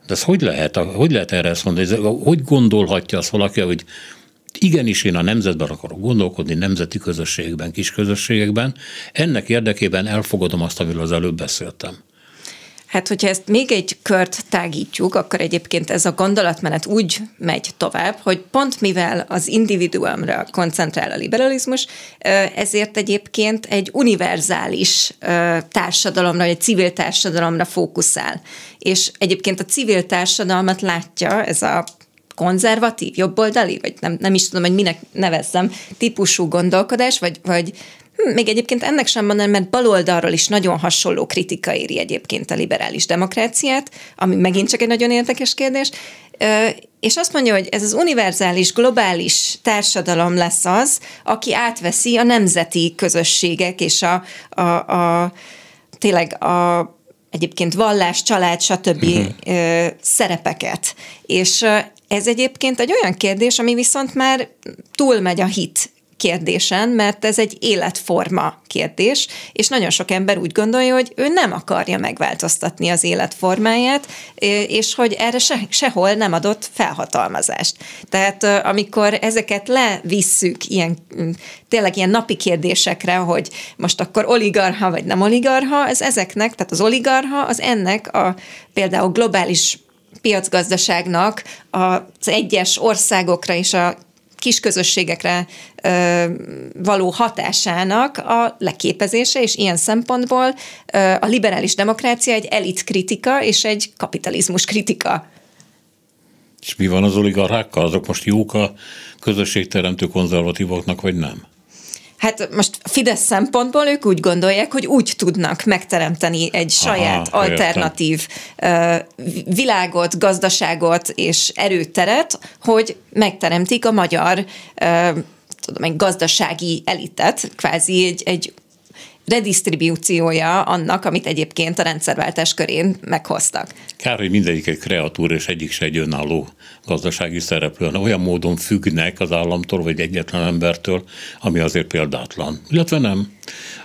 De ez hogy lehet, hogy lehet erre ezt mondani? Hogy gondolhatja azt valaki, hogy igenis én a nemzetben akarok gondolkodni, nemzeti közösségben, kis közösségekben, ennek érdekében elfogadom azt, amiről az előbb beszéltem. Hát, hogyha ezt még egy kört tágítjuk, akkor egyébként ez a gondolatmenet úgy megy tovább, hogy pont mivel az individuumra koncentrál a liberalizmus, ezért egyébként egy univerzális társadalomra, egy civil társadalomra fókuszál. És egyébként a civil társadalmat látja ez a konzervatív, jobboldali, vagy nem, nem is tudom, hogy minek nevezzem, típusú gondolkodás, vagy, vagy hm, még egyébként ennek sem mondanám, mert baloldalról is nagyon hasonló kritika éri egyébként a liberális demokráciát, ami megint csak egy nagyon érdekes kérdés, és azt mondja, hogy ez az univerzális, globális társadalom lesz az, aki átveszi a nemzeti közösségek és a, a, a tényleg a egyébként vallás, család, stb. Uh-huh. szerepeket. És ez egyébként egy olyan kérdés, ami viszont már túlmegy a hit kérdésen, mert ez egy életforma kérdés, és nagyon sok ember úgy gondolja, hogy ő nem akarja megváltoztatni az életformáját, és hogy erre se, sehol nem adott felhatalmazást. Tehát amikor ezeket levisszük ilyen, tényleg ilyen napi kérdésekre, hogy most akkor oligarha vagy nem oligarha, ez ezeknek, tehát az oligarha az ennek a például globális piacgazdaságnak az egyes országokra és a kis közösségekre való hatásának a leképezése, és ilyen szempontból a liberális demokrácia egy elit kritika és egy kapitalizmus kritika. És mi van az oligarchákkal? Azok most jók a közösségteremtő konzervatívoknak, vagy nem? Hát most Fidesz szempontból ők úgy gondolják, hogy úgy tudnak megteremteni egy saját Aha, alternatív értem. világot, gazdaságot és erőteret, hogy megteremtik a magyar tudom, egy gazdasági elitet, kvázi egy, egy redistribúciója annak, amit egyébként a rendszerváltás körén meghoztak. Kár, hogy mindegyik egy kreatúra, és egyik se egy önálló gazdasági szereplő, hanem olyan módon függnek az államtól, vagy egyetlen embertől, ami azért példátlan. Illetve nem.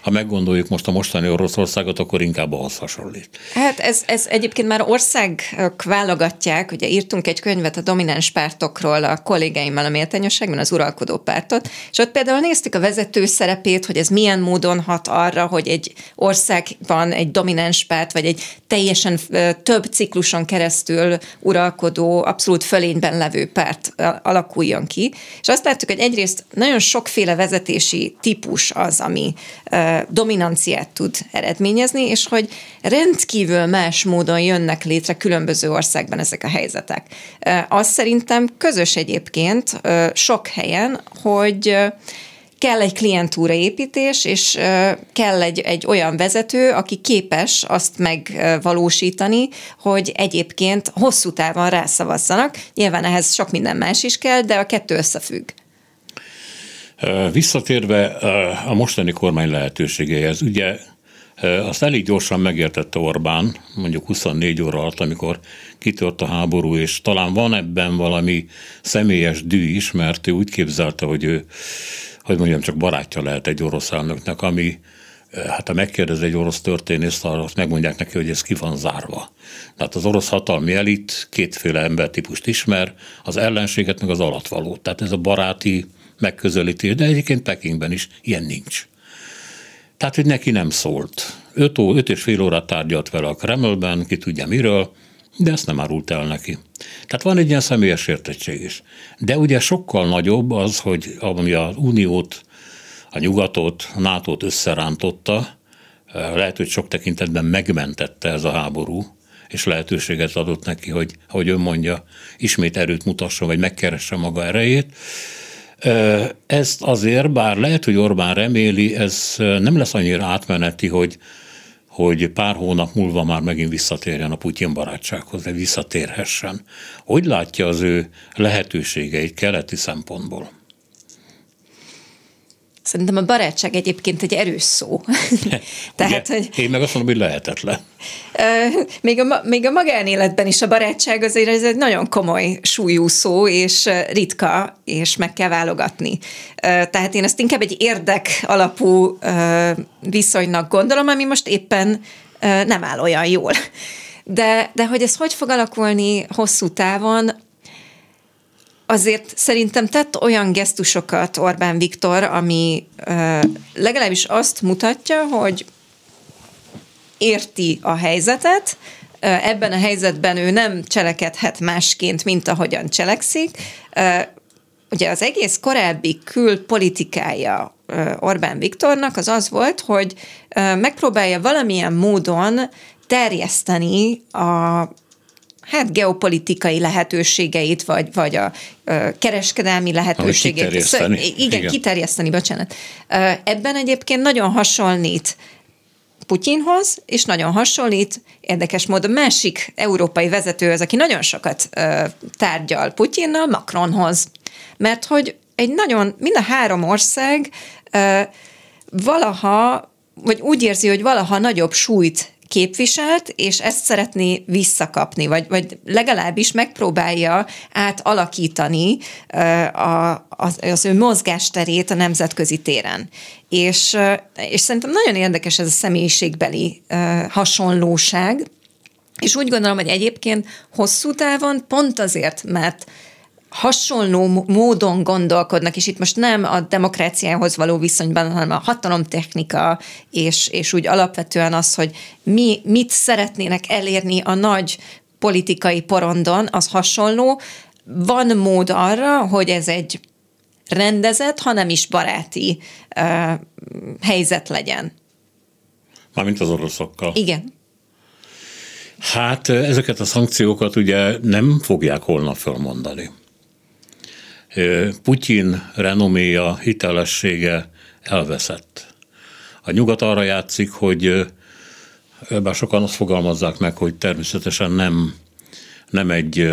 Ha meggondoljuk most a mostani Oroszországot, akkor inkább ahhoz hasonlít. Hát ez, ez egyébként már országok válogatják, ugye írtunk egy könyvet a domináns pártokról a kollégáimmal a méltányosságban, az uralkodó pártot, és ott például néztük a vezető szerepét, hogy ez milyen módon hat arra, hogy egy országban egy domináns párt, vagy egy teljesen több cikluson keresztül uralkodó, abszolút fölényben levő párt alakuljon ki. És azt láttuk, hogy egyrészt nagyon sokféle vezetési típus az, ami dominanciát tud eredményezni, és hogy rendkívül más módon jönnek létre különböző országban ezek a helyzetek. Az szerintem közös egyébként sok helyen, hogy kell egy klientúra építés, és kell egy, egy olyan vezető, aki képes azt megvalósítani, hogy egyébként hosszú távon rászavazzanak. Nyilván ehhez sok minden más is kell, de a kettő összefügg. Visszatérve a mostani kormány lehetőségeihez, ugye azt elég gyorsan megértette Orbán, mondjuk 24 óra alatt, amikor kitört a háború, és talán van ebben valami személyes dű is, mert ő úgy képzelte, hogy ő, hogy mondjam, csak barátja lehet egy orosz elnöknek, ami hát ha megkérdez egy orosz történészt, azt megmondják neki, hogy ez ki van zárva. Tehát az orosz hatalmi elit kétféle embertípust ismer, az ellenséget meg az alatvalót. Tehát ez a baráti megközelítés, de egyébként Pekingben is ilyen nincs. Tehát, hogy neki nem szólt. Öt, ó, öt és fél órát tárgyalt vele a Kremlben, ki tudja miről, de ezt nem árult el neki. Tehát van egy ilyen személyes értettség is. De ugye sokkal nagyobb az, hogy ami az Uniót, a nyugatot, a NATO-t összerántotta, lehet, hogy sok tekintetben megmentette ez a háború, és lehetőséget adott neki, hogy, ahogy ön mondja, ismét erőt mutasson, vagy megkeresse maga erejét. Ezt azért, bár lehet, hogy Orbán reméli, ez nem lesz annyira átmeneti, hogy, hogy pár hónap múlva már megint visszatérjen a Putyin barátsághoz, de visszatérhessen. Hogy látja az ő lehetőségeit keleti szempontból? Szerintem a barátság egyébként egy erős szó. Tehát, hogy... Én meg azt mondom, hogy lehetetlen. Még a, még a magánéletben is a barátság azért ez egy nagyon komoly súlyú szó, és ritka, és meg kell válogatni. Tehát én ezt inkább egy érdek alapú viszonynak gondolom, ami most éppen nem áll olyan jól. De, de hogy ez hogy fog alakulni hosszú távon, azért szerintem tett olyan gesztusokat Orbán Viktor, ami legalábbis azt mutatja, hogy érti a helyzetet, ebben a helyzetben ő nem cselekedhet másként, mint ahogyan cselekszik. Ugye az egész korábbi külpolitikája Orbán Viktornak az az volt, hogy megpróbálja valamilyen módon terjeszteni a hát geopolitikai lehetőségeit, vagy, vagy a kereskedelmi lehetőségeit. Kiterjeszteni. Szóval, igen, igen, kiterjeszteni, bocsánat. Ebben egyébként nagyon hasonlít Putyinhoz, és nagyon hasonlít, érdekes módon másik európai vezető az, aki nagyon sokat tárgyal Putyinnal, Macronhoz. Mert hogy egy nagyon, mind a három ország valaha, vagy úgy érzi, hogy valaha nagyobb súlyt képviselt, és ezt szeretné visszakapni, vagy, vagy legalábbis megpróbálja átalakítani a, az, az ő mozgásterét a nemzetközi téren. És, és szerintem nagyon érdekes ez a személyiségbeli hasonlóság, és úgy gondolom, hogy egyébként hosszú távon pont azért, mert hasonló módon gondolkodnak, és itt most nem a demokráciához való viszonyban, hanem a hatalomtechnika, és, és úgy alapvetően az, hogy mi mit szeretnének elérni a nagy politikai porondon, az hasonló. Van mód arra, hogy ez egy rendezett, hanem is baráti uh, helyzet legyen. Mármint az oroszokkal. Igen. Hát ezeket a szankciókat ugye nem fogják holnap felmondani. Putyin renoméja, hitelessége elveszett. A nyugat arra játszik, hogy bár sokan azt fogalmazzák meg, hogy természetesen nem, nem egy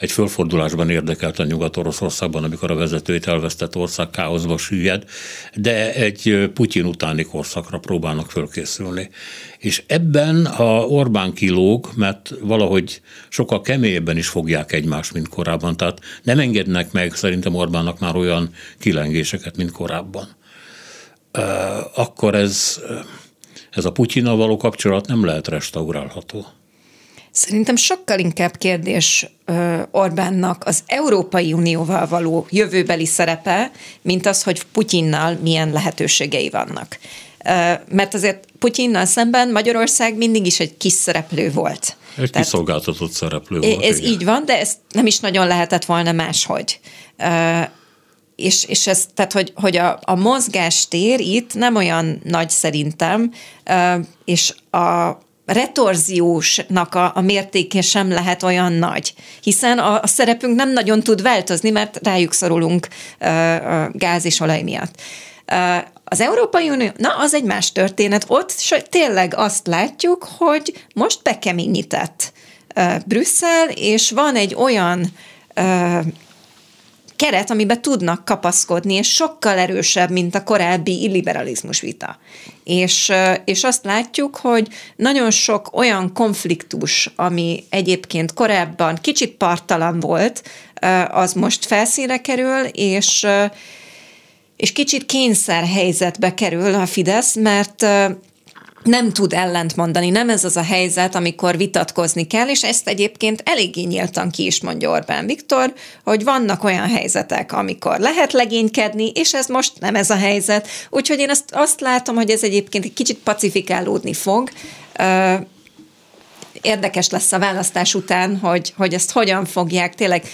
egy fölfordulásban érdekelt a Nyugat-Oroszországban, amikor a vezetőit elvesztett ország káoszba süllyed, de egy Putyin utáni korszakra próbálnak fölkészülni. És ebben a Orbán kilóg, mert valahogy sokkal kemélyebben is fogják egymást, mint korábban. Tehát nem engednek meg szerintem Orbánnak már olyan kilengéseket, mint korábban. Akkor ez, ez a Putyinnal való kapcsolat nem lehet restaurálható. Szerintem sokkal inkább kérdés Orbánnak az Európai Unióval való jövőbeli szerepe, mint az, hogy Putyinnal milyen lehetőségei vannak. Mert azért Putyinnal szemben Magyarország mindig is egy kis szereplő volt. Egy Tehát kiszolgáltatott szereplő volt. Ez igen. így van, de ez nem is nagyon lehetett volna máshogy. És, és ez, tehát, hogy, hogy a, a mozgástér itt nem olyan nagy szerintem, és a, retorziósnak a, a mértéke sem lehet olyan nagy, hiszen a, a szerepünk nem nagyon tud változni, mert rájuk szorulunk uh, gáz és olaj miatt. Uh, az Európai Unió, na az egy más történet, ott tényleg azt látjuk, hogy most bekeményített uh, Brüsszel, és van egy olyan uh, keret, amiben tudnak kapaszkodni, és sokkal erősebb, mint a korábbi illiberalizmus vita. És, és azt látjuk, hogy nagyon sok olyan konfliktus, ami egyébként korábban kicsit partalan volt, az most felszínre kerül, és és kicsit kényszer helyzetbe kerül a Fidesz, mert nem tud ellent mondani, nem ez az a helyzet, amikor vitatkozni kell, és ezt egyébként eléggé nyíltan ki is mondja Orbán Viktor, hogy vannak olyan helyzetek, amikor lehet legénykedni, és ez most nem ez a helyzet. Úgyhogy én azt, azt látom, hogy ez egyébként egy kicsit pacifikálódni fog. Érdekes lesz a választás után, hogy, hogy ezt hogyan fogják, tényleg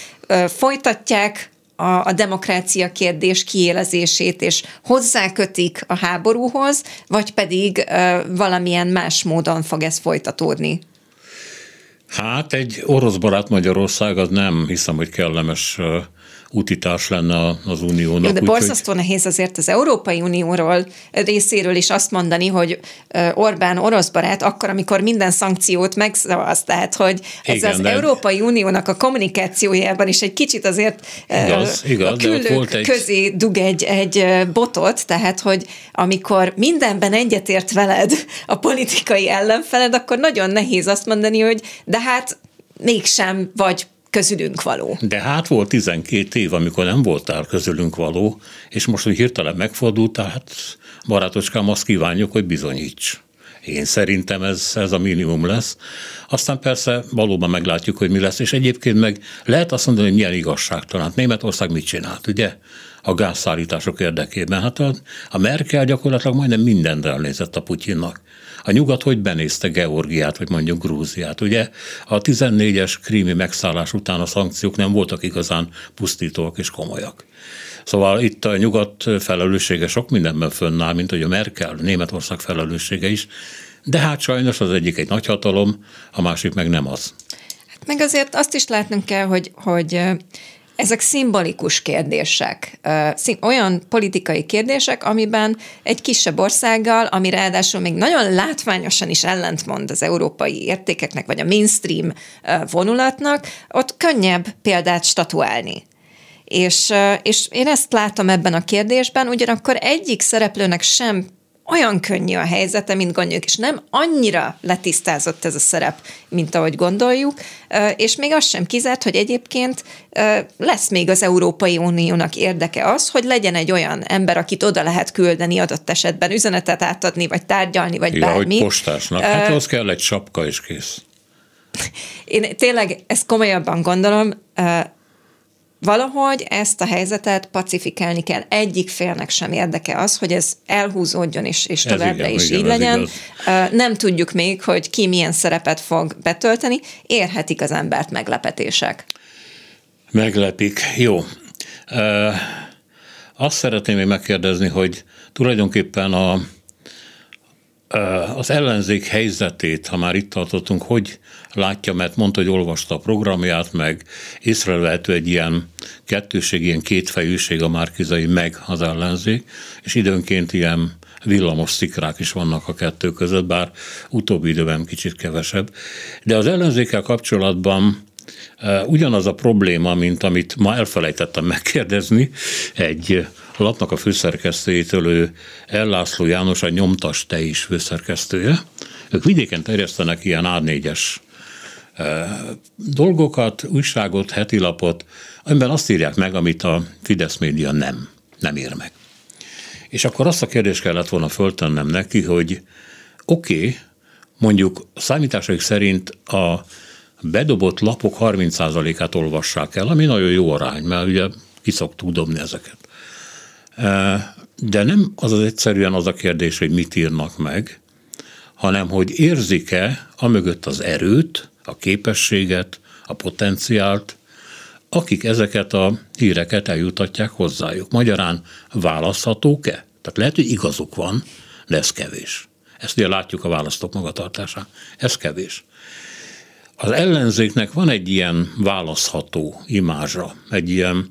folytatják, a, a demokrácia kérdés kiélezését, és hozzákötik a háborúhoz, vagy pedig uh, valamilyen más módon fog ez folytatódni? Hát egy orosz barát Magyarország az nem hiszem, hogy kellemes útitárs lenne az uniónak. Jó, de borzasztó hogy... nehéz azért az Európai Unióról részéről is azt mondani, hogy Orbán orosz barát akkor, amikor minden szankciót megszavaz. Tehát, hogy ez Igen, az de... Európai Uniónak a kommunikációjában is egy kicsit azért igaz, igaz, a küllők volt egy... közé dug egy, egy botot, tehát, hogy amikor mindenben egyetért veled a politikai ellenfeled, akkor nagyon nehéz azt mondani, hogy de hát mégsem vagy közülünk való. De hát volt 12 év, amikor nem voltál közülünk való, és most, hogy hirtelen megfordult, hát barátocskám, azt kívánjuk, hogy bizonyíts. Én szerintem ez, ez a minimum lesz. Aztán persze valóban meglátjuk, hogy mi lesz, és egyébként meg lehet azt mondani, hogy milyen igazságtalan. Németország mit csinált, ugye? a gázszállítások érdekében. Hát a, a Merkel gyakorlatilag majdnem mindent elnézett a Putyinnak. A nyugat hogy benézte Georgiát, vagy mondjuk Grúziát. Ugye a 14-es krími megszállás után a szankciók nem voltak igazán pusztítóak és komolyak. Szóval itt a nyugat felelőssége sok mindenben fönnáll, mint hogy a Merkel, Németország felelőssége is, de hát sajnos az egyik egy nagyhatalom, a másik meg nem az. Hát meg azért azt is látnunk kell, hogy, hogy ezek szimbolikus kérdések, olyan politikai kérdések, amiben egy kisebb országgal, ami ráadásul még nagyon látványosan is ellentmond az európai értékeknek, vagy a mainstream vonulatnak, ott könnyebb példát statuálni. És, és én ezt látom ebben a kérdésben, ugyanakkor egyik szereplőnek sem olyan könnyű a helyzete, mint gondoljuk, és nem annyira letisztázott ez a szerep, mint ahogy gondoljuk, és még az sem kizárt, hogy egyébként lesz még az Európai Uniónak érdeke az, hogy legyen egy olyan ember, akit oda lehet küldeni adott esetben üzenetet átadni, vagy tárgyalni, vagy ja, bármi. hogy postásnak. Hát az kell egy sapka és kész. Én tényleg ezt komolyabban gondolom, Valahogy ezt a helyzetet pacifikálni kell. Egyik félnek sem érdeke az, hogy ez elhúzódjon és, és továbbra igen, is igen, így legyen. Igaz. Nem tudjuk még, hogy ki milyen szerepet fog betölteni. Érhetik az embert meglepetések. Meglepik. Jó. Azt szeretném még megkérdezni, hogy tulajdonképpen a, az ellenzék helyzetét, ha már itt tartottunk, hogy látja, mert mondta, hogy olvasta a programját, meg észrevehető egy ilyen kettőség, ilyen kétfejűség a márkizai meg az ellenzék, és időnként ilyen villamos szikrák is vannak a kettő között, bár utóbbi időben kicsit kevesebb. De az ellenzékkel kapcsolatban ugyanaz a probléma, mint amit ma elfelejtettem megkérdezni, egy lapnak a főszerkesztőjétől ő Ellászló János, a nyomtas te is főszerkesztője. Ők vidéken terjesztenek ilyen A4-es dolgokat, újságot, hetilapot, amiben azt írják meg, amit a Fidesz média nem, nem ír meg. És akkor azt a kérdést kellett volna föltennem neki, hogy oké, okay, mondjuk számításaik szerint a bedobott lapok 30%-át olvassák el, ami nagyon jó arány, mert ugye ki szoktuk dobni ezeket. De nem az az egyszerűen az a kérdés, hogy mit írnak meg, hanem hogy érzik-e amögött az erőt, a képességet, a potenciált, akik ezeket a híreket eljutatják hozzájuk. Magyarán választhatók-e? Tehát lehet, hogy igazuk van, de ez kevés. Ezt ugye látjuk a választók magatartásán. Ez kevés. Az ellenzéknek van egy ilyen választható imázsa, egy ilyen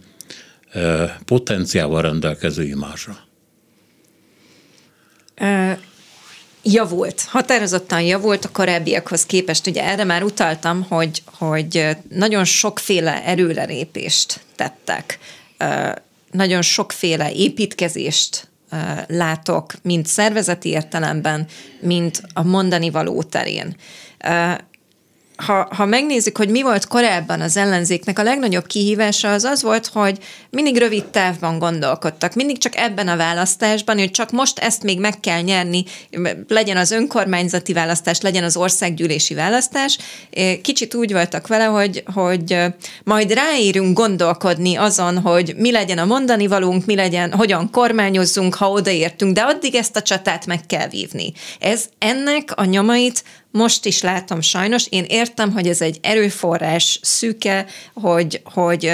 e, potenciával rendelkező imázsa javult, határozottan javult a korábbiakhoz képest. Ugye erre már utaltam, hogy, hogy nagyon sokféle erőlerépést tettek, nagyon sokféle építkezést látok, mint szervezeti értelemben, mint a mondani való terén ha, ha megnézzük, hogy mi volt korábban az ellenzéknek, a legnagyobb kihívása az az volt, hogy mindig rövid távban gondolkodtak, mindig csak ebben a választásban, hogy csak most ezt még meg kell nyerni, legyen az önkormányzati választás, legyen az országgyűlési választás. Kicsit úgy voltak vele, hogy, hogy majd ráírunk gondolkodni azon, hogy mi legyen a mondani valunk, mi legyen, hogyan kormányozzunk, ha odaértünk, de addig ezt a csatát meg kell vívni. Ez ennek a nyomait most is látom sajnos. Én értem, hogy ez egy erőforrás szűke, hogy, hogy,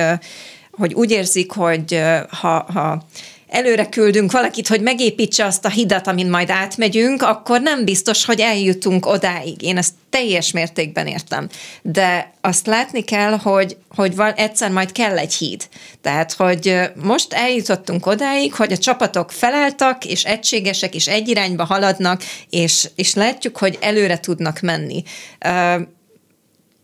hogy úgy érzik, hogy ha, ha előre küldünk valakit, hogy megépítse azt a hidat, amin majd átmegyünk, akkor nem biztos, hogy eljutunk odáig. Én ezt teljes mértékben értem. De azt látni kell, hogy, hogy van, egyszer majd kell egy híd. Tehát, hogy most eljutottunk odáig, hogy a csapatok felálltak, és egységesek, és egy irányba haladnak, és, és látjuk, hogy előre tudnak menni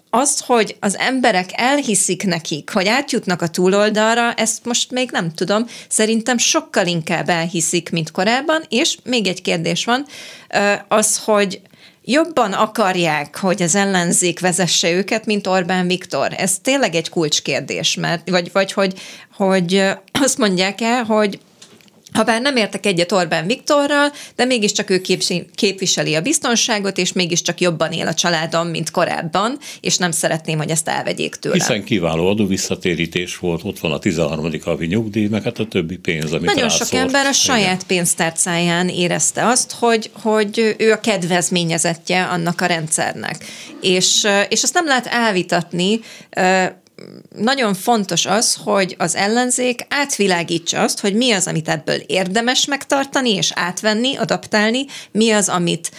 az, hogy az emberek elhiszik nekik, hogy átjutnak a túloldalra, ezt most még nem tudom. Szerintem sokkal inkább elhiszik, mint korábban, és még egy kérdés van, az, hogy jobban akarják, hogy az ellenzék vezesse őket, mint Orbán Viktor. Ez tényleg egy kulcskérdés, mert, vagy, vagy hogy, hogy azt mondják el, hogy ha bár nem értek egyet Orbán Viktorral, de mégiscsak ő képviseli a biztonságot, és mégiscsak jobban él a családom, mint korábban, és nem szeretném, hogy ezt elvegyék tőle. Hiszen kiváló adóvisszatérítés volt, ott van a 13. havi nyugdíj, meg hát a többi pénz, amit Nagyon rászólt. sok ember a saját pénztárcáján érezte azt, hogy, hogy ő a kedvezményezettje annak a rendszernek. És, és azt nem lehet elvitatni, nagyon fontos az, hogy az ellenzék átvilágítsa azt, hogy mi az, amit ebből érdemes megtartani és átvenni, adaptálni, mi az, amit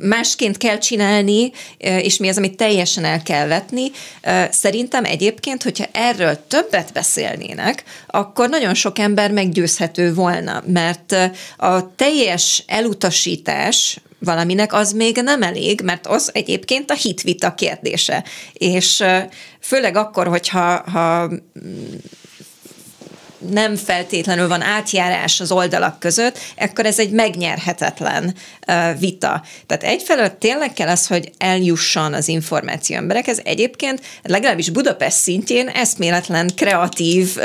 másként kell csinálni, és mi az, amit teljesen el kell vetni. Szerintem egyébként, hogyha erről többet beszélnének, akkor nagyon sok ember meggyőzhető volna, mert a teljes elutasítás, valaminek, az még nem elég, mert az egyébként a hitvita kérdése. És főleg akkor, hogyha ha nem feltétlenül van átjárás az oldalak között, akkor ez egy megnyerhetetlen vita. Tehát egyfelől tényleg kell az, hogy eljusson az információ emberekhez. Egyébként legalábbis Budapest szintjén eszméletlen kreatív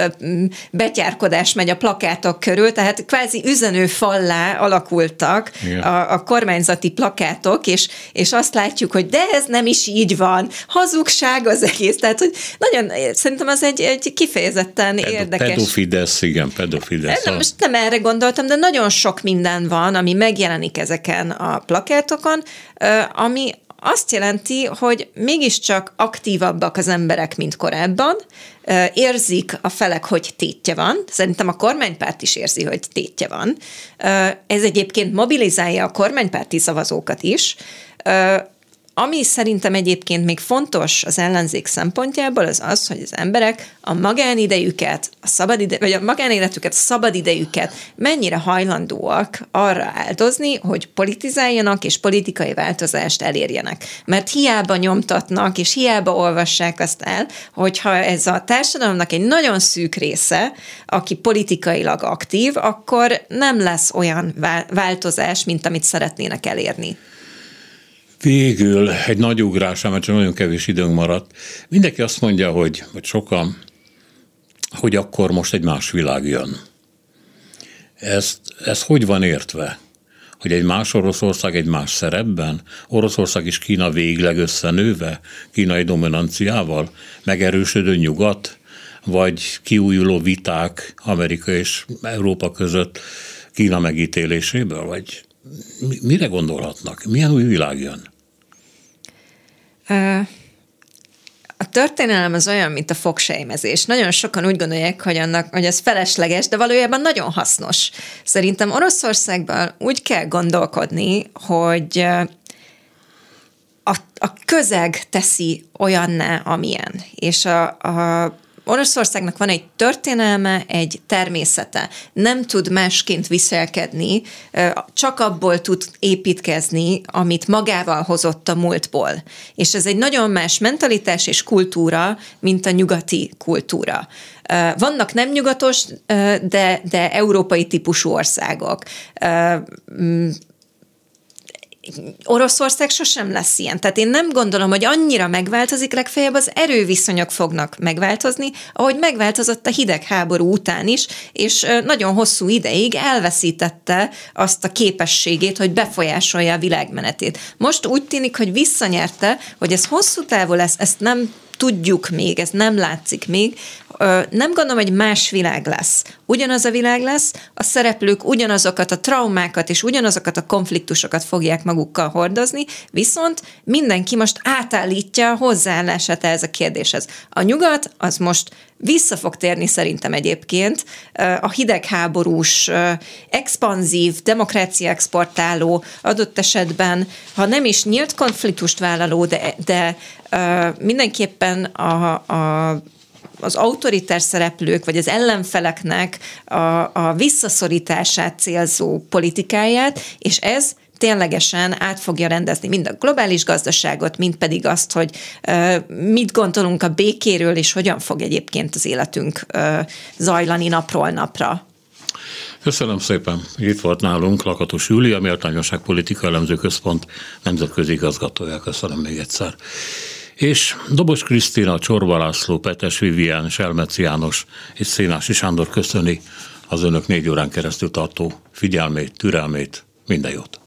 betyárkodás megy a plakátok körül, tehát kvázi üzenő fallá alakultak a, a kormányzati plakátok, és, és azt látjuk, hogy de ez nem is így van, hazugság az egész. Tehát, hogy nagyon, szerintem az egy, egy kifejezetten Pedo, érdekes. Pedofil Fidesz, igen, pedofidesz. Nem, most nem erre gondoltam, de nagyon sok minden van, ami megjelenik ezeken a plakátokon, ami azt jelenti, hogy mégiscsak aktívabbak az emberek, mint korábban, érzik a felek, hogy tétje van. Szerintem a kormánypárt is érzi, hogy tétje van. Ez egyébként mobilizálja a kormánypárti szavazókat is, ami szerintem egyébként még fontos az ellenzék szempontjából, az az, hogy az emberek a magánidejüket, a szabad ide, vagy a magánéletüket, a szabadidejüket mennyire hajlandóak arra áldozni, hogy politizáljanak és politikai változást elérjenek. Mert hiába nyomtatnak, és hiába olvassák azt el, hogyha ez a társadalomnak egy nagyon szűk része, aki politikailag aktív, akkor nem lesz olyan változás, mint amit szeretnének elérni. Végül egy nagy ugrás, mert csak nagyon kevés időnk maradt. Mindenki azt mondja, hogy, vagy sokan, hogy akkor most egy más világ jön. Ez, ez hogy van értve? Hogy egy más Oroszország egy más szerepben? Oroszország és Kína végleg összenőve, kínai dominanciával, megerősödő nyugat, vagy kiújuló viták Amerika és Európa között Kína megítéléséből, vagy mire gondolhatnak? Milyen új világ jön? A történelem az olyan, mint a fogsejmezés. Nagyon sokan úgy gondolják, hogy, annak, hogy ez felesleges, de valójában nagyon hasznos. Szerintem Oroszországban úgy kell gondolkodni, hogy a, a közeg teszi olyanná, amilyen. És a, a Oroszországnak van egy történelme, egy természete. Nem tud másként viselkedni, csak abból tud építkezni, amit magával hozott a múltból. És ez egy nagyon más mentalitás és kultúra, mint a nyugati kultúra. Vannak nem nyugatos, de, de európai típusú országok Oroszország sosem lesz ilyen. Tehát én nem gondolom, hogy annyira megváltozik, legfeljebb az erőviszonyok fognak megváltozni, ahogy megváltozott a hidegháború után is, és nagyon hosszú ideig elveszítette azt a képességét, hogy befolyásolja a világmenetét. Most úgy tűnik, hogy visszanyerte, hogy ez hosszú távú lesz, ezt nem tudjuk még, ez nem látszik még, nem gondolom, hogy más világ lesz. Ugyanaz a világ lesz, a szereplők ugyanazokat a traumákat és ugyanazokat a konfliktusokat fogják magukkal hordozni, viszont mindenki most átállítja a hozzáállását ez a kérdéshez. A nyugat az most vissza fog térni szerintem egyébként a hidegháborús, expanzív, demokrácia exportáló, adott esetben, ha nem is nyílt konfliktust vállaló, de, de mindenképpen a, a az autoritár szereplők, vagy az ellenfeleknek a, a visszaszorítását célzó politikáját, és ez ténylegesen át fogja rendezni mind a globális gazdaságot, mind pedig azt, hogy mit gondolunk a békéről, és hogyan fog egyébként az életünk zajlani napról napra. Köszönöm szépen. Itt volt nálunk Lakatos Júlia, Méltányosság Politika Elemző Központ nemzetközi igazgatója. Köszönöm még egyszer és Dobos Krisztina, Csorba László, Petes Vivian, Selmec János és Szénási Sándor köszöni az önök négy órán keresztül tartó figyelmét, türelmét, minden jót.